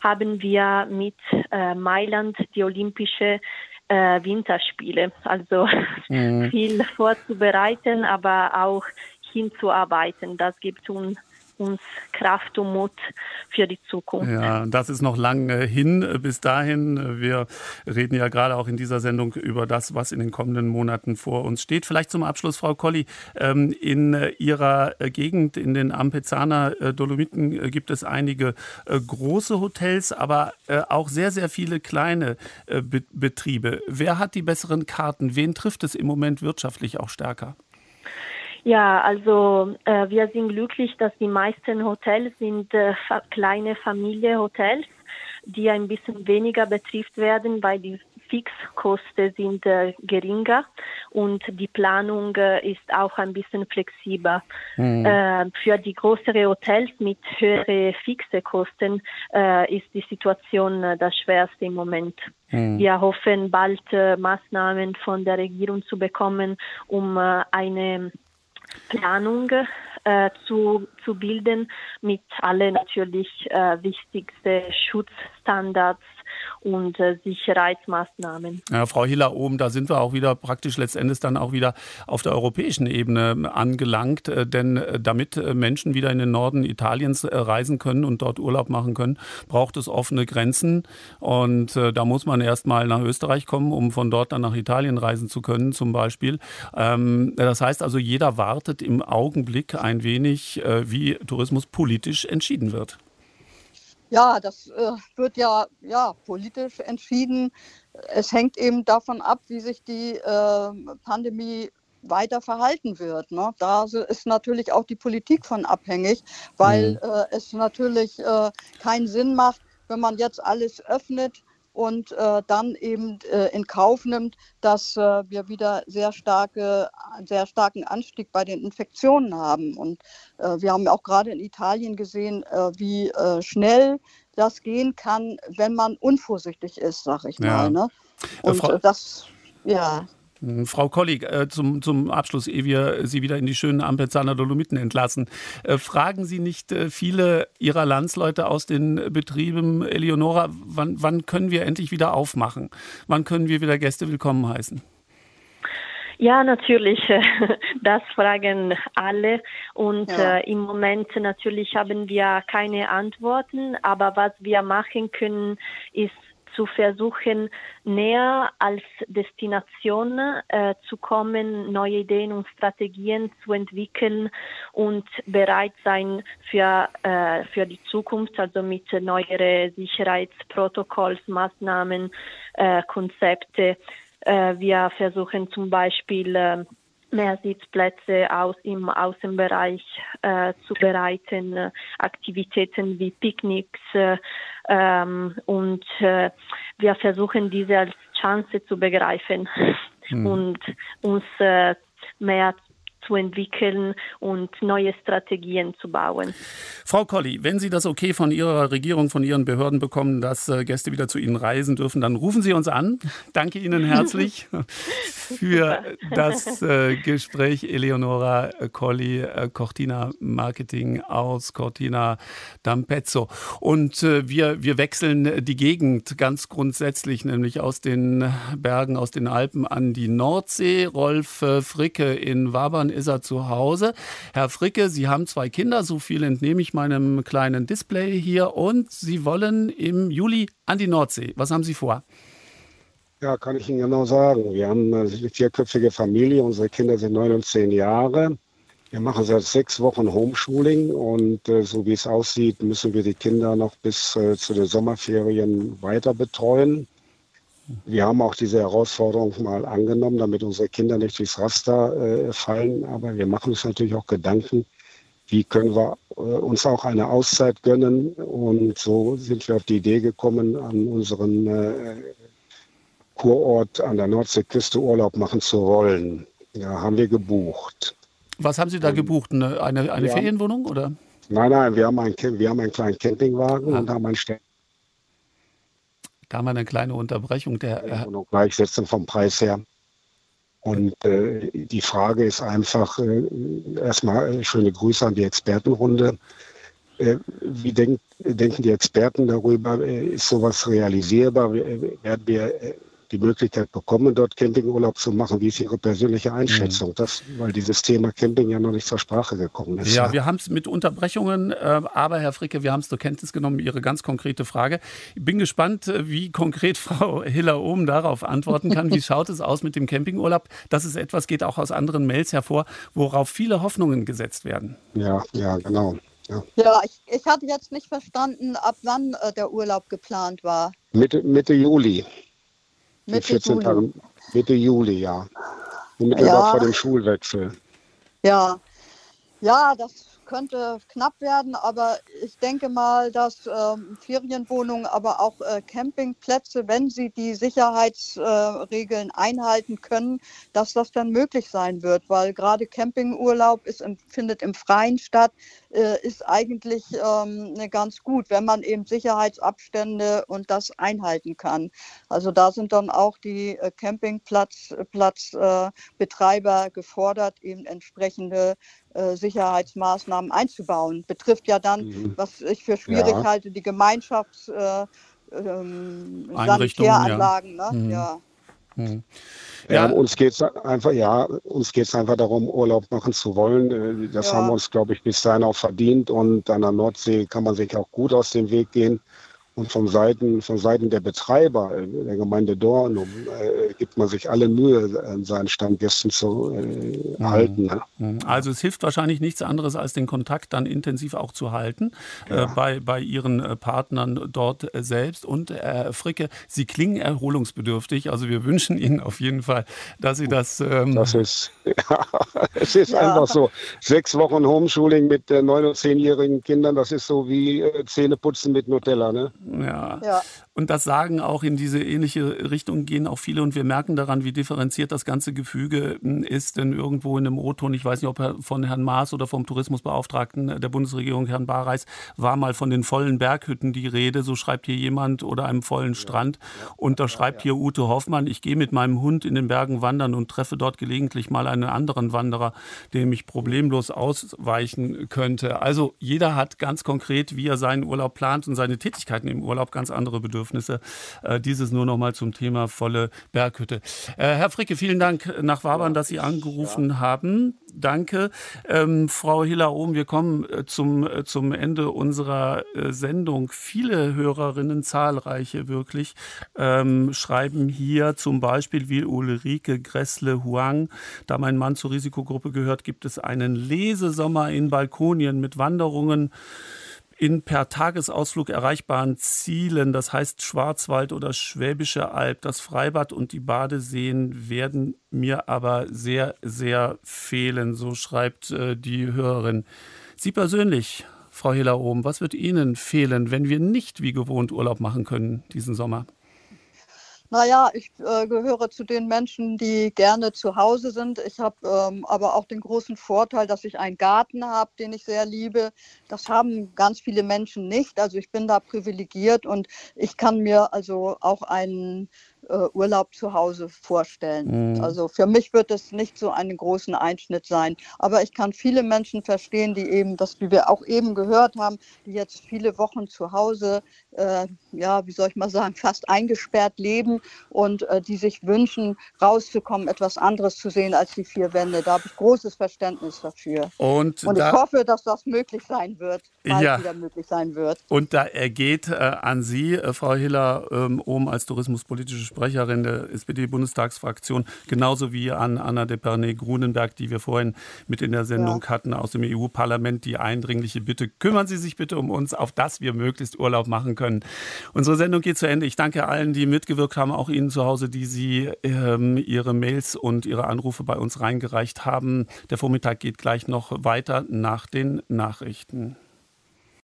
haben wir mit äh, Mailand die Olympische äh, Winterspiele. Also mhm. viel vorzubereiten, aber auch hinzuarbeiten. Das gibt uns uns Kraft und Mut für die Zukunft. Ja, das ist noch lange hin. Bis dahin, wir reden ja gerade auch in dieser Sendung über das, was in den kommenden Monaten vor uns steht. Vielleicht zum Abschluss, Frau Colli, ähm, in Ihrer Gegend, in den Ampezaner äh, Dolomiten, äh, gibt es einige äh, große Hotels, aber auch sehr, sehr viele kleine Betriebe. Wer hat die besseren Karten? Wen trifft es im Moment wirtschaftlich auch stärker? Ja, also äh, wir sind glücklich, dass die meisten Hotels sind äh, kleine Familienhotels, die ein bisschen weniger betrifft werden, weil die Fixkosten sind äh, geringer und die Planung äh, ist auch ein bisschen flexibler. Mhm. Äh, für die größeren Hotels mit höheren fixe Kosten äh, ist die Situation das schwerste im Moment. Mhm. Wir hoffen bald Maßnahmen von der Regierung zu bekommen, um eine Planung äh, zu, zu bilden mit alle natürlich äh, wichtigsten Schutzstandards und äh, Sicherheitsmaßnahmen. Ja, Frau Hiller oben, da sind wir auch wieder praktisch letztendlich dann auch wieder auf der europäischen Ebene angelangt, äh, denn äh, damit äh, Menschen wieder in den Norden Italiens reisen können und dort Urlaub machen können, braucht es offene Grenzen und da muss man erst mal nach Österreich kommen, um von dort dann nach Italien reisen zu können zum Beispiel. Ähm, das heißt also, jeder wartet im Augenblick ein wenig, wie Tourismus politisch entschieden wird. Ja, das äh, wird ja, ja politisch entschieden. Es hängt eben davon ab, wie sich die äh, Pandemie weiter verhalten wird. Ne? Da ist natürlich auch die Politik von abhängig, weil mhm. äh, es natürlich äh, keinen Sinn macht, wenn man jetzt alles öffnet und äh, dann eben äh, in Kauf nimmt, dass äh, wir wieder sehr starke, sehr starken Anstieg bei den Infektionen haben. Und äh, wir haben auch gerade in Italien gesehen, äh, wie äh, schnell das gehen kann, wenn man unvorsichtig ist, sag ich ja. mal. Ne? Und das, ja. Frau Kollig, äh, zum, zum Abschluss, ehe wir Sie wieder in die schönen Ampelzahner Dolomiten entlassen. Äh, fragen Sie nicht äh, viele Ihrer Landsleute aus den Betrieben, Eleonora, wann, wann können wir endlich wieder aufmachen? Wann können wir wieder Gäste willkommen heißen? Ja, natürlich. Das fragen alle. Und ja. äh, im Moment natürlich haben wir keine Antworten. Aber was wir machen können, ist zu versuchen, näher als Destination äh, zu kommen, neue Ideen und Strategien zu entwickeln und bereit sein für, äh, für die Zukunft, also mit neueren Sicherheitsprotokolls, Maßnahmen, äh, Konzepte. Äh, wir versuchen zum Beispiel, äh, mehr Sitzplätze aus im Außenbereich äh, zu bereiten, Aktivitäten wie Picknicks äh, ähm, und äh, wir versuchen diese als Chance zu begreifen hm. und uns äh, mehr zu entwickeln und neue Strategien zu bauen. Frau Colli, wenn Sie das okay von Ihrer Regierung, von Ihren Behörden bekommen, dass äh, Gäste wieder zu Ihnen reisen dürfen, dann rufen Sie uns an. Danke Ihnen herzlich für das äh, Gespräch. Eleonora Colli, äh, Cortina Marketing aus Cortina d'Ampezzo. Und wir, wir wechseln die Gegend ganz grundsätzlich, nämlich aus den Bergen, aus den Alpen an die Nordsee. Rolf Fricke in Wabern ist er zu Hause. Herr Fricke, Sie haben zwei Kinder, so viel entnehme ich meinem kleinen Display hier. Und Sie wollen im Juli an die Nordsee. Was haben Sie vor? Ja, kann ich Ihnen genau sagen. Wir haben eine vierköpfige Familie, unsere Kinder sind neun und zehn Jahre. Wir machen seit sechs Wochen Homeschooling und äh, so wie es aussieht, müssen wir die Kinder noch bis äh, zu den Sommerferien weiter betreuen. Wir haben auch diese Herausforderung mal angenommen, damit unsere Kinder nicht durchs Raster äh, fallen. Aber wir machen uns natürlich auch Gedanken, wie können wir äh, uns auch eine Auszeit gönnen. Und so sind wir auf die Idee gekommen, an unseren äh, Kurort an der Nordseeküste Urlaub machen zu wollen. Ja, haben wir gebucht. Was haben Sie da gebucht? Eine, eine, eine Ferienwohnung oder? Nein, nein, wir haben, ein, wir haben einen kleinen Campingwagen ah. und haben einen Städten da haben wir eine kleine Unterbrechung. Der, äh Gleichsetzung vom Preis her. Und äh, die Frage ist einfach, äh, erstmal äh, schöne Grüße an die Expertenrunde. Äh, wie denk, denken die Experten darüber? Äh, ist sowas realisierbar? Werden wir die Möglichkeit bekommen, dort Campingurlaub zu machen. Wie ist Ihre persönliche Einschätzung? Mhm. Das, weil dieses Thema Camping ja noch nicht zur Sprache gekommen ist. Ja, wir haben es mit Unterbrechungen, äh, aber Herr Fricke, wir haben es zur Kenntnis genommen, Ihre ganz konkrete Frage. Ich bin gespannt, äh, wie konkret Frau Hiller-Ohm darauf antworten kann. Wie schaut es aus mit dem Campingurlaub? Das ist etwas, geht auch aus anderen Mails hervor, worauf viele Hoffnungen gesetzt werden. Ja, ja, genau. Ja, ja ich, ich hatte jetzt nicht verstanden, ab wann äh, der Urlaub geplant war. Mitte, Mitte Juli. Mitte 14 Juli. Tage, Mitte Juli, ja. Unmittelbar ja. vor dem Schulwechsel. Ja, ja, das könnte knapp werden, aber ich denke mal, dass ähm, Ferienwohnungen, aber auch äh, Campingplätze, wenn sie die Sicherheitsregeln äh, einhalten können, dass das dann möglich sein wird, weil gerade Campingurlaub ist, findet im Freien statt, äh, ist eigentlich ähm, ne, ganz gut, wenn man eben Sicherheitsabstände und das einhalten kann. Also da sind dann auch die äh, Campingplatzbetreiber äh, gefordert, eben entsprechende Sicherheitsmaßnahmen einzubauen. Betrifft ja dann, mhm. was ich für schwierig ja. halte, die Gemeinschafts- äh, ähm, Sanitäranlagen. Ja. Ne? Mhm. ja. Mhm. Ja, ja, uns geht es einfach, ja, uns geht es einfach darum, Urlaub machen zu wollen. Äh, das ja. haben wir uns, glaube ich, bis dahin auch verdient. Und an der Nordsee kann man sich auch gut aus dem Weg gehen. Und von Seiten, von Seiten der Betreiber, äh, der Gemeinde Dornum, äh, gibt man sich alle Mühe, an seinen Stammgästen zu äh, mhm. halten. Ne? Mhm. Also es hilft wahrscheinlich nichts anderes, als den Kontakt dann intensiv auch zu halten äh, ja. äh, bei, bei Ihren äh, Partnern dort selbst. Und Herr Fricke, Sie klingen erholungsbedürftig. Also wir wünschen Ihnen auf jeden Fall, dass Sie das... Ähm das ist, ja, es ist ja. einfach so. Sechs Wochen Homeschooling mit neun- und zehnjährigen Kindern, das ist so wie Zähneputzen mit Nutella. Ne? Ja. ja. Und das sagen auch in diese ähnliche Richtung gehen auch viele und wir merken daran, wie differenziert das ganze Gefüge hm, ist. Denn irgendwo in einem O-Ton, ich weiß nicht, ob von Herrn Maas oder vom Tourismusbeauftragten der Bundesregierung, Herrn Barreis, war mal von den vollen Berghütten die Rede. So schreibt hier jemand oder einem vollen Strand. Und da schreibt hier Ute Hoffmann, ich gehe mit meinem Hund in den Bergen wandern und treffe dort gelegentlich mal einen anderen Wanderer, dem ich problemlos ausweichen könnte. Also jeder hat ganz konkret, wie er seinen Urlaub plant und seine Tätigkeiten im Urlaub ganz andere Bedürfnisse. Äh, dieses nur noch mal zum Thema volle Berghütte. Äh, Herr Fricke, vielen Dank nach Wabern, dass Sie angerufen ja. haben. Danke. Ähm, Frau Hiller-Ohm, wir kommen äh, zum, zum Ende unserer Sendung. Viele Hörerinnen, zahlreiche wirklich, ähm, schreiben hier zum Beispiel wie Ulrike Gressle-Huang. Da mein Mann zur Risikogruppe gehört, gibt es einen Lesesommer in Balkonien mit Wanderungen in per Tagesausflug erreichbaren Zielen, das heißt Schwarzwald oder Schwäbische Alb, das Freibad und die Badeseen werden mir aber sehr, sehr fehlen, so schreibt äh, die Hörerin. Sie persönlich, Frau Hiller-Ohm, was wird Ihnen fehlen, wenn wir nicht wie gewohnt Urlaub machen können diesen Sommer? Naja, ich äh, gehöre zu den Menschen, die gerne zu Hause sind. Ich habe ähm, aber auch den großen Vorteil, dass ich einen Garten habe, den ich sehr liebe. Das haben ganz viele Menschen nicht. Also ich bin da privilegiert und ich kann mir also auch einen äh, Urlaub zu Hause vorstellen. Mhm. Also für mich wird es nicht so einen großen Einschnitt sein. Aber ich kann viele Menschen verstehen, die eben, das wie wir auch eben gehört haben, die jetzt viele Wochen zu Hause, äh, ja, wie soll ich mal sagen, fast eingesperrt leben und äh, die sich wünschen, rauszukommen, etwas anderes zu sehen als die vier Wände. Da habe ich großes Verständnis dafür. Und, und ich hoffe, dass das möglich sein wird, bald ja. wieder möglich sein wird. Und da ergeht äh, an Sie, äh, Frau Hiller, ähm, oben als tourismuspolitische Sprecherin der SPD-Bundestagsfraktion, genauso wie an Anna de Pernay-Grunenberg, die wir vorhin mit in der Sendung ja. hatten aus dem EU-Parlament, die eindringliche Bitte, kümmern Sie sich bitte um uns, auf dass wir möglichst Urlaub machen können. Unsere Sendung geht zu Ende. Ich danke allen, die mitgewirkt haben, auch Ihnen zu Hause, die Sie ähm, Ihre Mails und Ihre Anrufe bei uns reingereicht haben. Der Vormittag geht gleich noch weiter nach den Nachrichten.